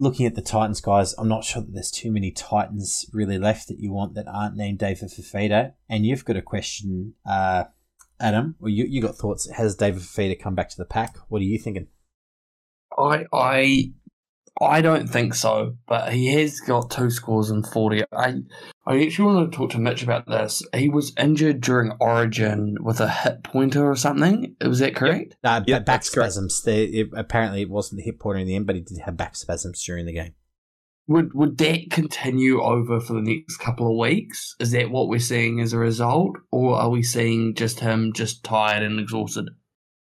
looking at the Titans guys, I'm not sure that there's too many Titans really left that you want that aren't named David Fifita. And you've got a question, uh, Adam, or you, you got thoughts. Has David Fifita come back to the pack? What are you thinking? I I I don't think so, but he has got two scores and 40. I, I actually wanted to talk to Mitch about this. He was injured during Origin with a hip pointer or something. Was that correct? Yep. Uh, yep, back spasms. They, it, apparently, it wasn't the hip pointer in the end, but he did have back spasms during the game. Would would that continue over for the next couple of weeks? Is that what we're seeing as a result, or are we seeing just him just tired and exhausted?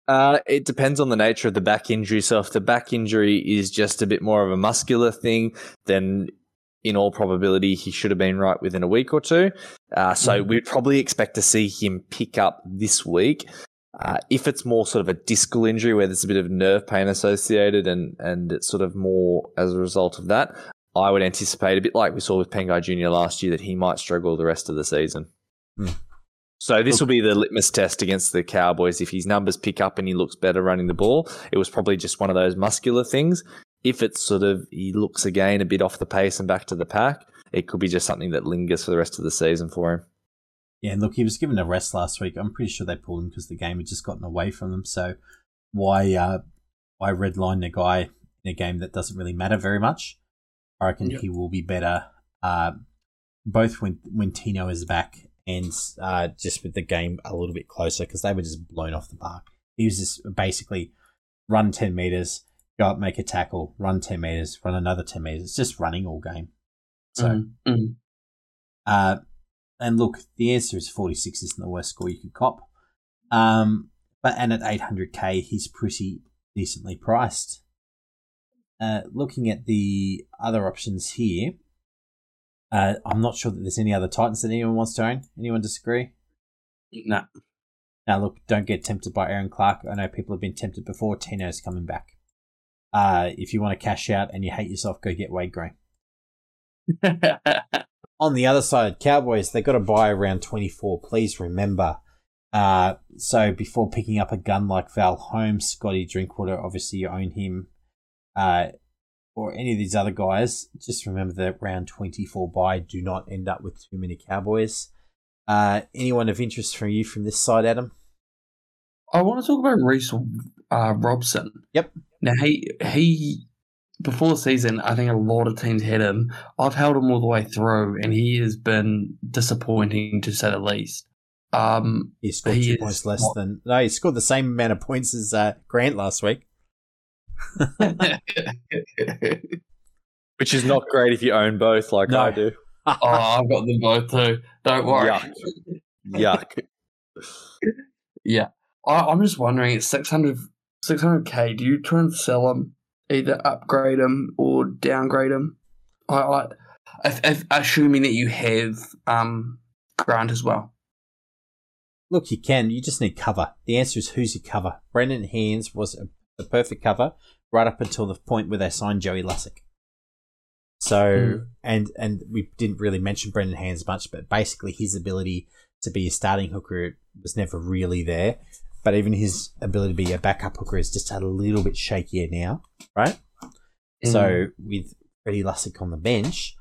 Uh, it depends on the nature of the back injury. So if the back injury is just a bit more of a muscular thing, then in all probability he should have been right within a week or two. Uh, so mm. we'd probably expect to see him pick up this week. Uh, if it's more sort of a discal injury where there's a bit of nerve pain associated and, and it's sort of more as a result of that, I would anticipate a bit like we saw with Pangai Jr. last year that he might struggle the rest of the season. Mm. So this will be the litmus test against the Cowboys. If his numbers pick up and he looks better running the ball, it was probably just one of those muscular things. If it's sort of he looks again a bit off the pace and back to the pack, it could be just something that lingers for the rest of the season for him. Yeah, and look, he was given a rest last week. I'm pretty sure they pulled him because the game had just gotten away from them. So why uh, why redline the guy in a game that doesn't really matter very much? I reckon yep. he will be better. Uh, both when when Tino is back and uh, just with the game a little bit closer because they were just blown off the park. He was just basically run 10 meters, go up, make a tackle, run 10 meters, run another 10 meters. It's just running all game. So, mm-hmm. uh, and look, the answer is 46 isn't the worst score you could cop. Um, but and at 800k, he's pretty decently priced. Uh, looking at the other options here, uh, I'm not sure that there's any other Titans that anyone wants to own. Anyone disagree? No. Now, look, don't get tempted by Erin Clark. I know people have been tempted before. Tino's coming back. Uh, if you want to cash out and you hate yourself, go get Wade Green. (laughs) On the other side, Cowboys, they got to buy around 24. Please remember. Uh, so before picking up a gun like Val Holmes, Scotty Drinkwater, obviously you own him, uh, or any of these other guys, just remember that round 24 buy. Do not end up with too many Cowboys. Uh, anyone of interest from you from this side, Adam? I want to talk about Reece uh, Robson. Yep. Now he he before the season, I think a lot of teams had him. I've held him all the way through, and he has been disappointing to say the least. Um, he scored he two points less not, than no. He scored the same amount of points as uh, Grant last week. Which is not great if you own both, like no. I do. oh, I've got them both too. Don't worry. Yuck. Yuck. yeah, I, am just wondering. It's 600 k. Do you try and sell them, either upgrade them or downgrade them? I, I if, if, assuming that you have um, Grant as well. Look, you can. You just need cover. The answer is who's your cover. Brendan Hands was a, a perfect cover right up until the point where they signed Joey Lussick. So mm. and and we didn't really mention Brendan Hands much, but basically his ability to be a starting hooker was never really there. But even his ability to be a backup hooker is just a little bit shakier now, right? Mm. So with Freddie Lussick on the bench,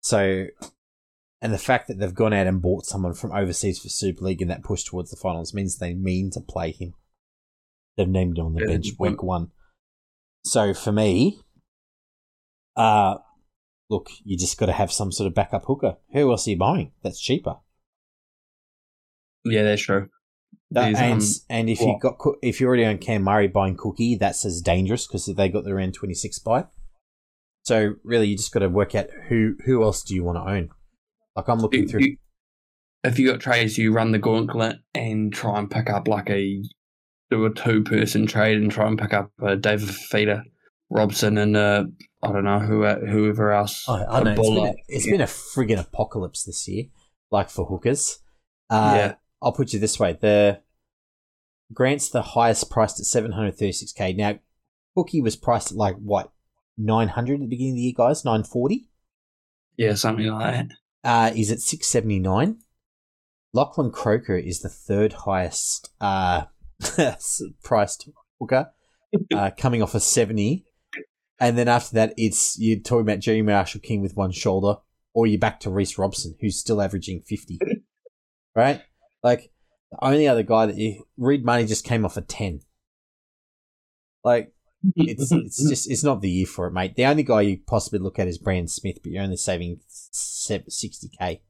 so and the fact that they've gone out and bought someone from overseas for Super League and that push towards the finals means they mean to play him. They've named him on the yeah, bench week one. So for me, uh, look, you just got to have some sort of backup hooker. Who else are you buying? That's cheaper. Yeah, that's true. That, and um, and if you got if you already own Cam Murray buying Cookie, that's as dangerous because they got their end twenty six buy. So really, you just got to work out who who else do you want to own. Like I'm looking through. You, if you got trades, you run the gauntlet and try and pick up like a do a two person trade and try and pick up a David Fifita, Robson, and uh, I don't know who whoever else. Oh, I know. It's been, a, it's been a friggin' apocalypse this year, like for hookers. Uh, yeah. I'll put you this way: the Grant's the highest priced at seven hundred thirty six k. Now, Hookie was priced at like what nine hundred at the beginning of the year, guys. Nine forty. Yeah, something like that. Uh, is at six seventy nine. Lachlan Croker is the third highest uh, (laughs) priced hooker, uh, (laughs) coming off a seventy, and then after that, it's you're talking about Jerry Marshall King with one shoulder, or you're back to Reece Robson, who's still averaging fifty. right? Like the only other guy that you Reed Mahoney just came off a ten. Like it's it's (laughs) just it's not the year for it, mate. The only guy you possibly look at is Brandon Smith, but you're only saving sixty k,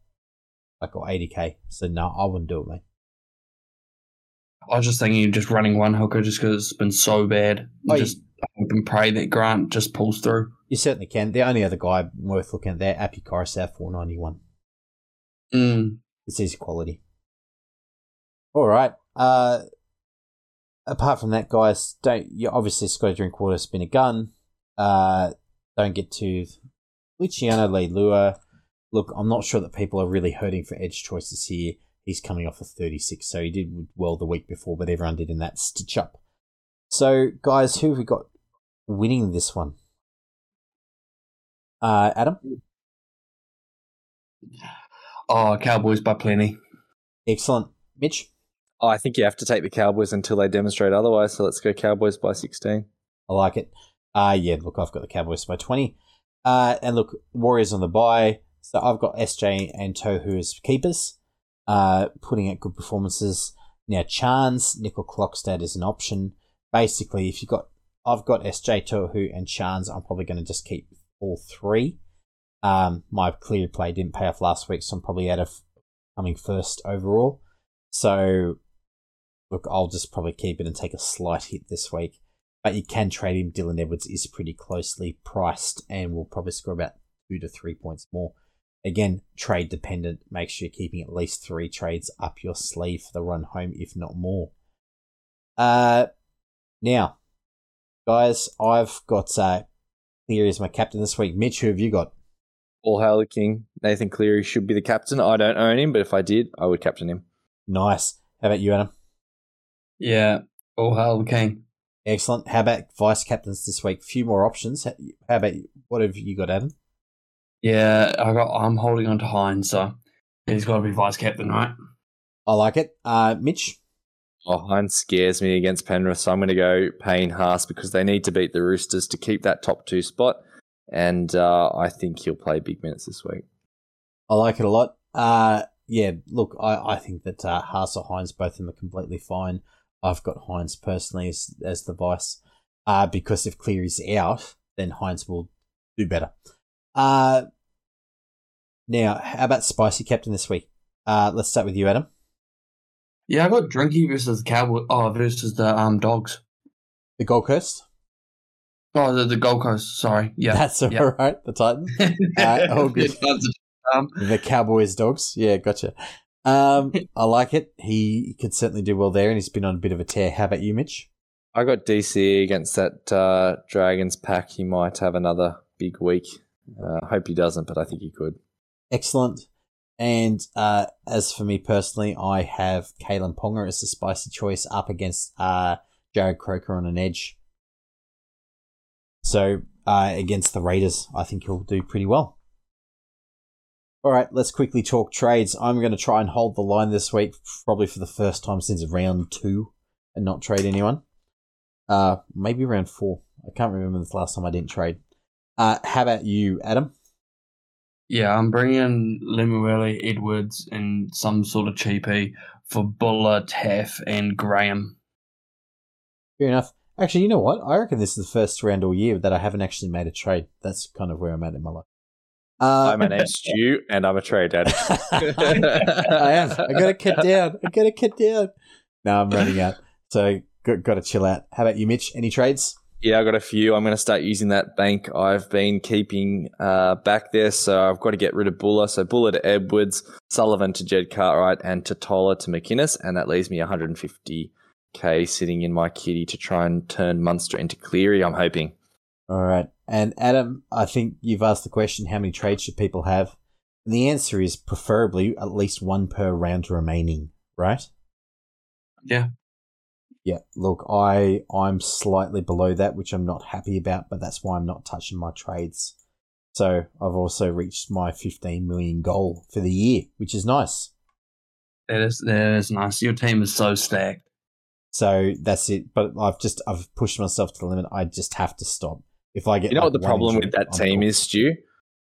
like or eighty k. So no, I wouldn't do it, mate. I was just thinking, just running one hooker just because it's been so bad. Oh, just hope and pray that Grant just pulls through. You certainly can. The only other guy worth looking at there, four ninety one. Mm. It's easy quality. All right. Uh, apart from that, guys, don't you obviously got to drink water, spin a gun. Uh, don't get to Luciano Leilua. Look, I'm not sure that people are really hurting for edge choices here. He's coming off a 36, so he did well the week before, but everyone did in that stitch up. So, guys, who have we got winning this one? Uh, Adam? Oh, Cowboys by plenty. Excellent. Mitch? Oh, I think you have to take the Cowboys until they demonstrate otherwise. So let's go Cowboys by 16. I like it. Uh, yeah, look, I've got the Cowboys by 20. Uh, and look, Warriors on the bye. So I've got SJ and Tohu as keepers, uh, putting out good performances. Now, Charnze, Nickel Clockstad is an option. Basically, if you've got, I've got SJ, Tohu, and Charnze, I'm probably going to just keep all three. Um, my clear play didn't pay off last week, so I'm probably out of coming first overall. So look, I'll just probably keep it and take a slight hit this week. But you can trade him. Dylan Edwards is pretty closely priced and will probably score about two to three points more. Again, trade dependent. Make sure you're keeping at least three trades up your sleeve for the run home, if not more. Uh, now, guys, I've got uh, Cleary as my captain this week. Mitch, who have you got? All hail the king. Nathan Cleary should be the captain. I don't own him, but if I did, I would captain him. Nice. How about you, Adam? Yeah, all hail the king. Excellent. How about vice captains this week? Few more options. How about what have you got, Adam? Yeah, I got. I'm holding on to Hynes, so he's got to be vice captain, right? I like it. Uh, Mitch. Oh, Hynes scares me against Penrith, so I'm going to go Payne Haas because they need to beat the Roosters to keep that top two spot, and uh, I think he'll play big minutes this week. I like it a lot. Uh, yeah, look, I, I think that uh, Haas or Hynes, both of them are completely fine. I've got Hynes personally as, as the vice, uh, because if Cleary's out, then Hynes will do better. Uh, now, how about spicy captain this week? Uh, let's start with you, Adam. Yeah, I got Drinky versus the Cowboy. Oh, versus the um dogs. The Gold Coast. Oh, the, the Gold Coast. Sorry. Yeah, that's all yeah. right. The Titans. Uh, oh, good. um, the Cowboys dogs. Yeah, gotcha. Um, (laughs) I like it. He could certainly do well there, and he's been on a bit of a tear. How about you, Mitch? I got DC against that uh, Dragons pack. He might have another big week. Uh, I hope he doesn't, but I think he could. Excellent. And uh, as for me personally, I have Kalyn Ponga as the spicy choice up against uh, Jarrod Croker on an edge. So uh, against the Raiders, I think he'll do pretty well. All right, let's quickly talk trades. I'm going to try and hold the line this week, probably for the first time since round two, and not trade anyone. Uh, maybe round four. I can't remember the last time I didn't trade. Uh, how about you, Adam? Yeah, I'm bringing Lemuelu, Edwards, and some sort of cheapie for Buller, Taff, and Graham. Fair enough. Actually, you know what? I reckon this is the first round all year that I haven't actually made a trade. That's kind of where I'm at in my life. Uh, Hi, my name's Stu, and I'm a trade dad. (laughs) I am. I gotta cut down. I gotta cut down. Now I'm running out, so got, got to chill out. How about you, Mitch? Any trades? Yeah, I've got a few. I'm going to start using that bank I've been keeping uh, back there. So I've got to get rid of Buller. So Buller to Edwards, Sullivan to Jed Cartwright, and Tatola to McInnes. And that leaves me 150k sitting in my kitty to try and turn Munster into Cleary, I'm hoping. All right. And Adam, I think you've asked the question how many trades should people have? And the answer is preferably at least one per round remaining, right? Yeah. Yeah, look, I I'm slightly below that, which I'm not happy about, but that's why I'm not touching my trades. So I've also reached my 15 million goal for the year, which is nice. That is that is nice. Your team is so stacked. So that's it. But I've just I've pushed myself to the limit. I just have to stop. If I get, you know like what the problem with that I'm team cool. is, Stu?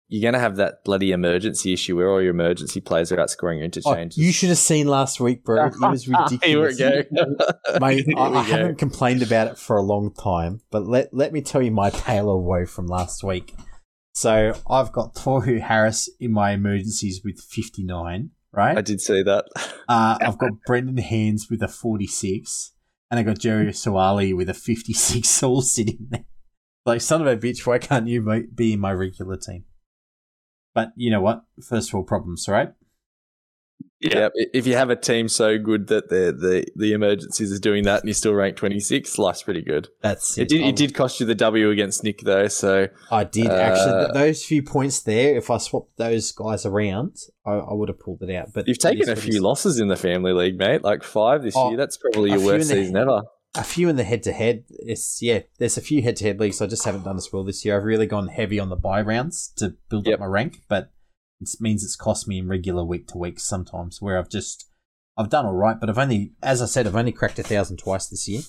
You're going to have that bloody emergency issue where all your emergency players are outscoring your interchanges. Oh, you should have seen last week, bro. It was (laughs) ridiculous. Here we go. Mate, (laughs) I, I haven't complained about it for a long time, but let, let me tell you my tale of woe from last week. So I've got Tohu Harris in my emergencies with 59, right? I did see that. Uh, I've got Brendan Hands with a 46, and I got Jerry Suaalii with a 56 all sitting there. Like, son of a bitch, why can't you be in my regular team? But you know what? First of all, problems, right? Yeah. If you have a team so good that the the the emergencies is doing that and you still rank twenty six, life's pretty good. That's it. It did, it did cost you the W against Nick though, so I did uh, actually. Those few points there, if I swapped those guys around, I, I would have pulled it out. But you've taken a few losses in the family league, mate. Like five this oh, year. That's probably your worst season the, ever a few in the head to head. It's yeah, there's a few head to head leagues. I just haven't done as well this year. I've really gone heavy on the buy rounds to build yep. up my rank, but it means it's cost me in regular week to week sometimes where I've just I've done all right, but I've only, as I said, I've only cracked a thousand twice this year.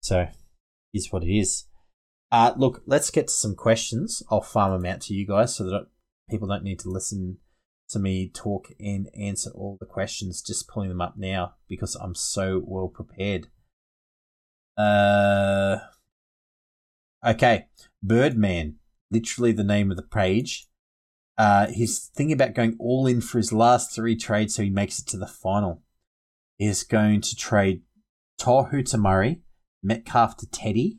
So, is what it is. Uh, look, let's get to some questions. I'll farm them out to you guys so that people don't need to listen to me talk and answer all the questions. Just pulling them up now because I'm so well prepared. Uh, okay, Birdman, literally the name of the page. Uh, he's thinking about going all in for his last three trades so he makes it to the final. He's going to trade Tohu to Murray, Metcalf to Teddy,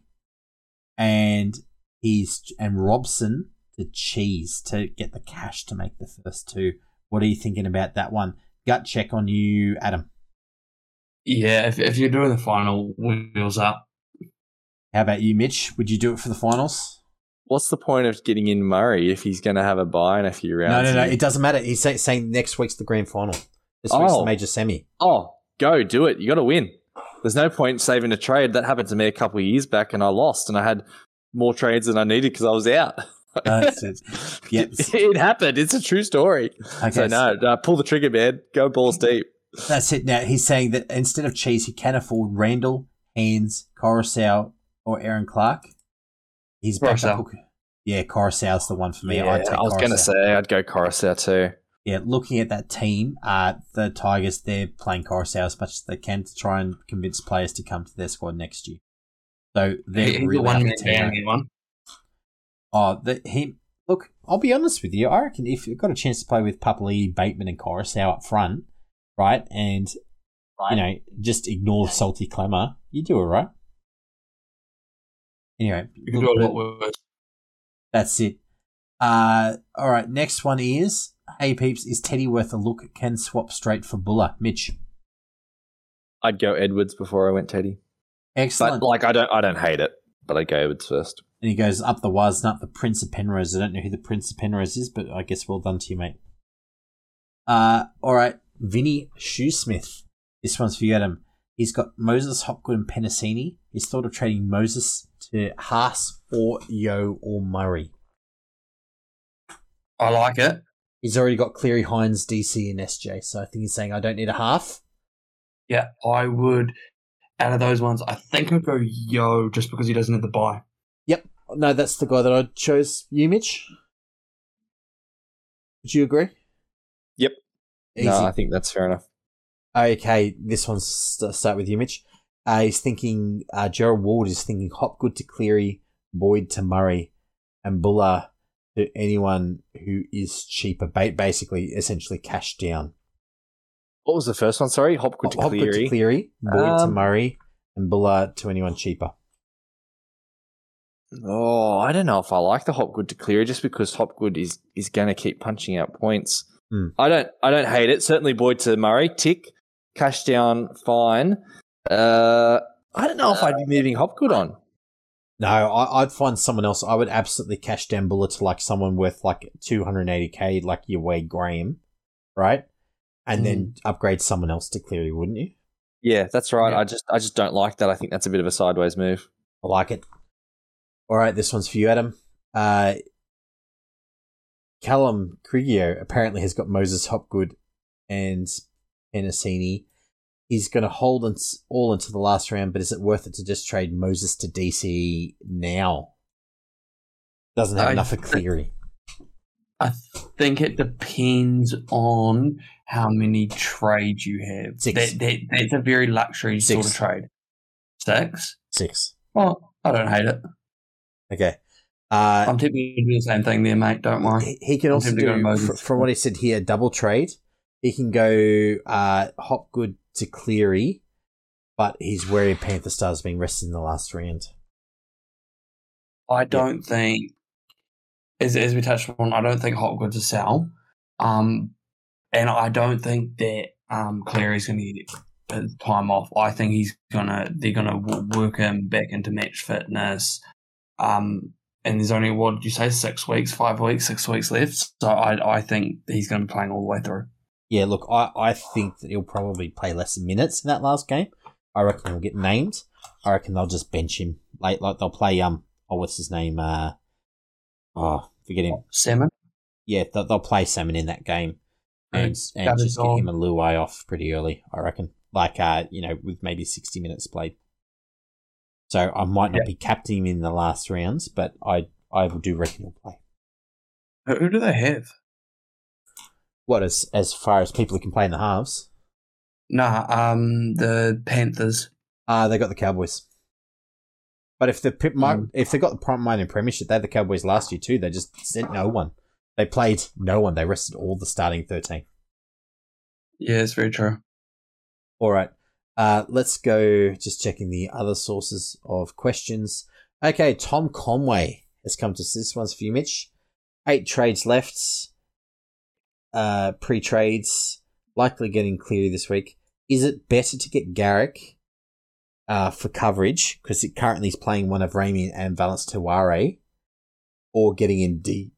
and he's and Robson to Cheese to get the cash to make the first two. What are you thinking about that one? Gut check on you, Adam. Yeah, if, if you're doing the final, wheels up. How about you, Mitch? Would you do it for the finals? What's the point of getting in Murray if he's going to have a buy in a few No, rounds? no, no. No. It doesn't matter. He's say, saying next week's the grand final. This week's Oh. the major semi. Oh, go do it. You got to win. There's no point saving a trade. That happened to me a couple of years back, and I lost, and I had more trades than I needed because I was out. That's it. Yep. it happened. It's a true story. Okay, so no, no, uh, pull the trigger, man. Go balls deep. That's it. Now he's saying that instead of Cheese, he can afford Randall, Haynes, Coruscant, or Aaron Clark. He's back Coruscant. up. Yeah, Coruscant's the one for me. Yeah, I'd take I was going to say I'd go Coruscant too. Yeah, looking at that team, uh, the Tigers, they're playing Coruscant as much as they can to try and convince players to come to their squad next year. So they're He's the really one up man to team down one. Oh, the, him. Look, I'll be honest with you. I reckon if you've got a chance to play with Papali, Bateman, and Coruscant up front, right, and you know, just ignore salty clamour, you do it right. Anyway, You can do a lot worse. that's it. Uh, all right. Next one is Hey peeps, is Teddy worth a look? Can swap straight for Buller, Mitch. I'd go Edwards before I went Teddy. Excellent. But like, I don't, I don't hate it, but I'd go Edwards first. And he goes up the was, not the Prince of Penrose. I don't know who the Prince of Penrose is, but I guess well done to you, mate. Uh, all right, Vinny Shoesmith. This one's for you, Adam. He's got Moses, Hopgood, and Penasini. He's thought of trading Moses to Haas or Yeo or Murray. I like it. He's already got Cleary, Hynes, DC, and SJ. So I think he's saying I don't need a half. Yeah, I would. Out of those ones, I think I'd go Yeo just because he doesn't have the buy. Yep. No, that's the guy that I chose. You, Mitch. Would you agree? Easy. No, I think that's fair enough. Okay, this one's st- start with you, Mitch. Uh, he's thinking uh, Gerald Ward is thinking Hopgood to Cleary, Boyd to Murray, and Buller to anyone who is cheaper. Ba- basically, essentially cash down. What was the first one? Sorry, Hopgood to Hopgood Cleary. to Cleary, Boyd to Um, Murray, and Buller to anyone cheaper. Oh, I don't know if I like the Hopgood to Cleary just because Hopgood is is going to keep punching out points. Hmm. I don't I don't hate it. Certainly Boyd to Murray, tick, cash down, fine. Uh, I don't know if I'd be moving Hopgood on. No, I, I'd find someone else. I would absolutely cash down Buller to like someone worth like 280k, like your Wade Graham, right? And then Hmm. upgrade someone else to Cleary, wouldn't you? Yeah, that's right. Yeah. I just I just don't like that. I think that's a bit of a sideways move. I like it. All right, this one's for you, Adam. Uh, Callum Crigio apparently has got Moses Hopgood and Penasini. He's going to hold uns all into the last round, but is it worth it to just trade Moses to DC now? Doesn't have I enough think- Cleary. I think it depends on how many trades you have. Six. That, that, that's a very luxury sort of trade. Six? Six. Well, I don't hate it. Okay. Uh, I'm tempted to do the same thing there, mate. Don't worry. he, he can I'm also do, from what he said here, double trade. He can go uh, Hopgood to Cleary, but he's wary of Panther Stars being rested in the last round. I don't think, as, as we touched on, I don't think Hopgood's to sell. Um, and I don't think that um, Cleary's going to get time off. I think he's gonna they're gonna work him back into match fitness. Um, and there's only what did you say six weeks, five weeks, six weeks left. So I I think he's going to be playing all the way through. Yeah, look, I, I think that he'll probably play less minutes in that last game. I reckon he'll get named. I reckon they'll just bench him. Like, like they'll play um, oh, what's his name? Uh, oh, forget him. Salmon. Yeah, they'll, they'll play Salmon in that game, and and is just get all. him a Luai off pretty early. I reckon, like uh, you know, with maybe sixty minutes played. So I might not Yeah. be captaining him in the last rounds, but I I do reckon he'll play. Who, do they have? What as as far as people who can play in the halves? Nah, um, the Panthers. Uh, they got the Cowboys. But if the Mm. if they got the prime minor premiership, they had the Cowboys last year too. They just sent no one. They played no one. They rested all the starting thirteen. Yeah, it's very true. All right. Uh, let's go. Just checking the other sources of questions. Okay, Tom Conway has come to. This one's for you, Mitch. eight trades left. Uh, pre trades likely getting clear this week. Is it better to get Garrick uh, for coverage because it currently is playing one of Ramien and Valynce Te Whare, or getting in D-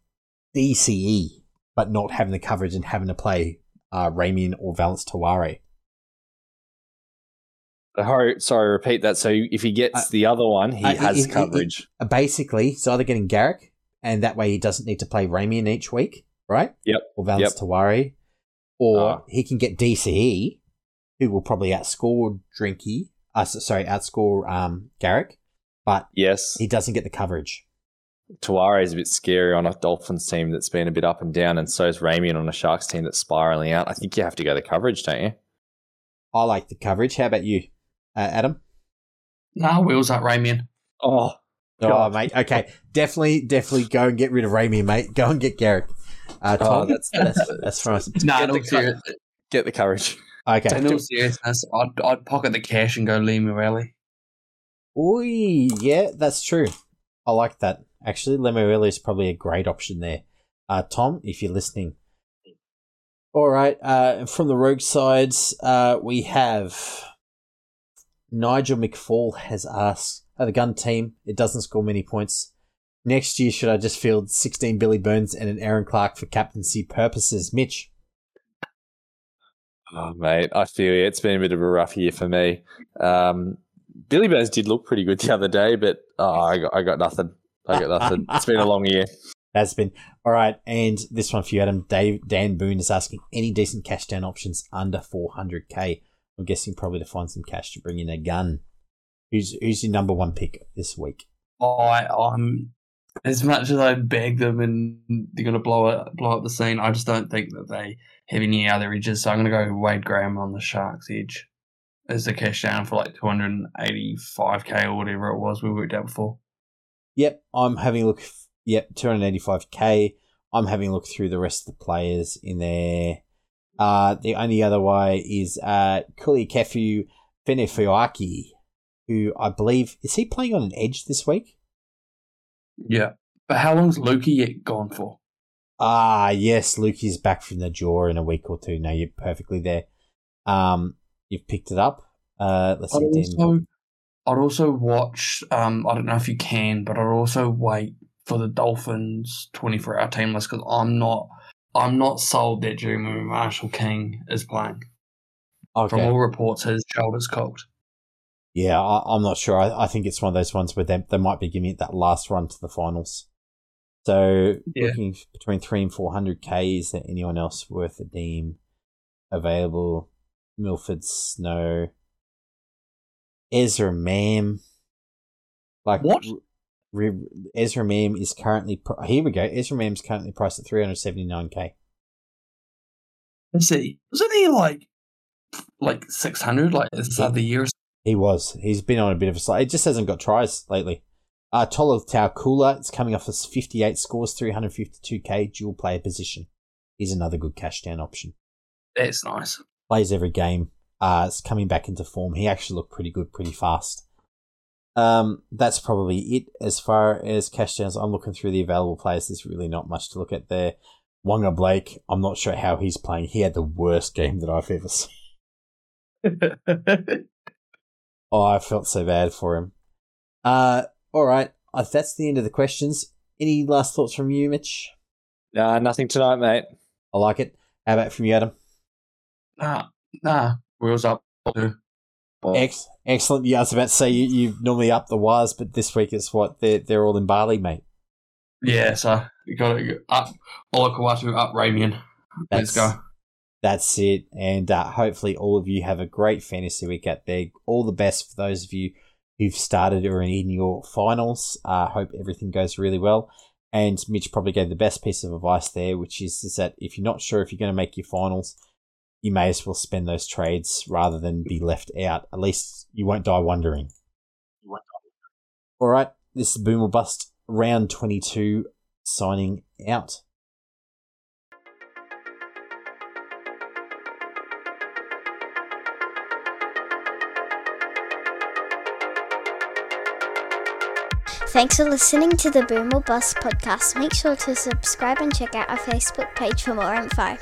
DCE but not having the coverage and having to play uh, or Valynce Te Whare? Sorry, sorry, repeat that. So if he gets Uh, the other one, he uh, has coverage. Uh, basically, it's either getting Garrick, and that way he doesn't need to play Ramien each week, right? Yep. Or Valynce Yep. Te Whare. Or Ah. he can get DCE, who will probably outscore Drinky, uh, sorry, outscore um, Garrick, but yes. he doesn't get the coverage. Te Whare is a bit scary on a Dolphins team that's been a bit up and down, and so is Ramien on a Sharks team that's spiraling out. I think you have to go the coverage, don't you? I like the coverage. How about you, uh, Adam? Nah, wheels up, Ramien. Oh, Oh, mate. Okay, definitely, definitely go and get rid of Ramien, mate. Go and get Garrick. Uh, Oh, that's- that's that's from us. (laughs) Nah, Get no the cut. get the courage. Okay. In all seriousness, I'd, I'd pocket the cash and go Lee Morelli. Oi, yeah, that's true. I like that. Actually, Lemorelli is probably a great option there. Uh, Tom, if you're listening. All right. Uh, from the rogue sides, uh, we have Nigel McFall has asked, oh, the gun team, it doesn't score many points. Next year, should I just field 16 Billy Burns and an Aaron Clark for captaincy purposes? Mitch. Oh, mate, I feel you. It's been a bit of a rough year for me. Um, Billy Burns did look pretty good the other day, but oh, I got, I got nothing. I got nothing. It's been a long year. (laughs) That's been all right. And this one for you, Adam. Dave, Dan Boone is asking any decent cash down options under 400k. I'm guessing probably to find some cash to bring in a gun. Who's who's your number one pick this week? I, I'm as much as I beg them and they're gonna blow it, blow up the scene. I just don't think that they have any other edges. So I'm gonna go Wade Graham on the Sharks edge as the cash down for like 285k or whatever it was we worked out before. Yep, I'm having a look. Yep, 285k. I'm having a look through the rest of the players in there. Uh, the only other way is uh, Kuli Kefu Fenefuaki, who I believe is he playing on an edge this week? Yeah, but how long's Lukey yet gone for? Ah, yes, Luke is back from the jaw in a week or two. Now you're perfectly there. Um, you've picked it up. Uh, let's I'd see. Also, I'd also watch. Um, I don't know if you can, but I'd also wait for the Dolphins 24 hour team list because I'm not. I'm not sold that Jeremy Marshall King is playing. From all reports, his shoulders cocked. Yeah, I, I'm not sure. I, I think it's one of those ones where they, they might be giving it that last run to the finals. So Yeah. looking between three and four hundred k. Is there anyone else worth a deem available? Milford Snow, Ezra Mam. Like What? Ezra Mam is currently here. We go. Ezra Mam is currently priced at three hundred seventy nine k. Is he? Wasn't he like like 600 like at the start of the year? He was. He's been on a bit of a slide. It just hasn't got tries lately. Uh, Tolutau Koula, it's coming off his 58 scores, 352k dual player position. He's another good cash down option. That's nice. Plays every game. Uh, it's coming back into form. He actually looked pretty good, pretty fast. Um, that's probably it as far as cash downs. I'm looking through the available players. There's really not much to look at there. Wonga Blake, I'm not sure how he's playing. He had the worst game that I've ever (laughs) seen. (laughs) Oh, I felt so bad for him. Uh, all right. Uh, that's the end of the questions. Any last thoughts from you, Mitch? Nah, nothing tonight, mate. I like it. How about from you, Adam? nah, nah. Wheels up. too. Ex- excellent. Yeah, I was about to say you, you normally up the wires, but this week it's what they're they're all in Bali, mate. Yeah, so you got to up. Olakau'atu up Ramien. Let's That's- go. That's it. And uh, hopefully, all of you have a great fantasy week out there. All the best for those of you who've started or are in your finals. Uh, hope everything goes really well. And Mitch probably gave the best piece of advice there, which is, is that if you're not sure if you're going to make your finals, you may as well spend those trades rather than be left out. At least you won't die wondering. You won't die. All right, this is Boom or Bust, round 22, signing out. Thanks for listening to the Boom or Bust podcast. Make sure to subscribe and check out our Facebook page for more info.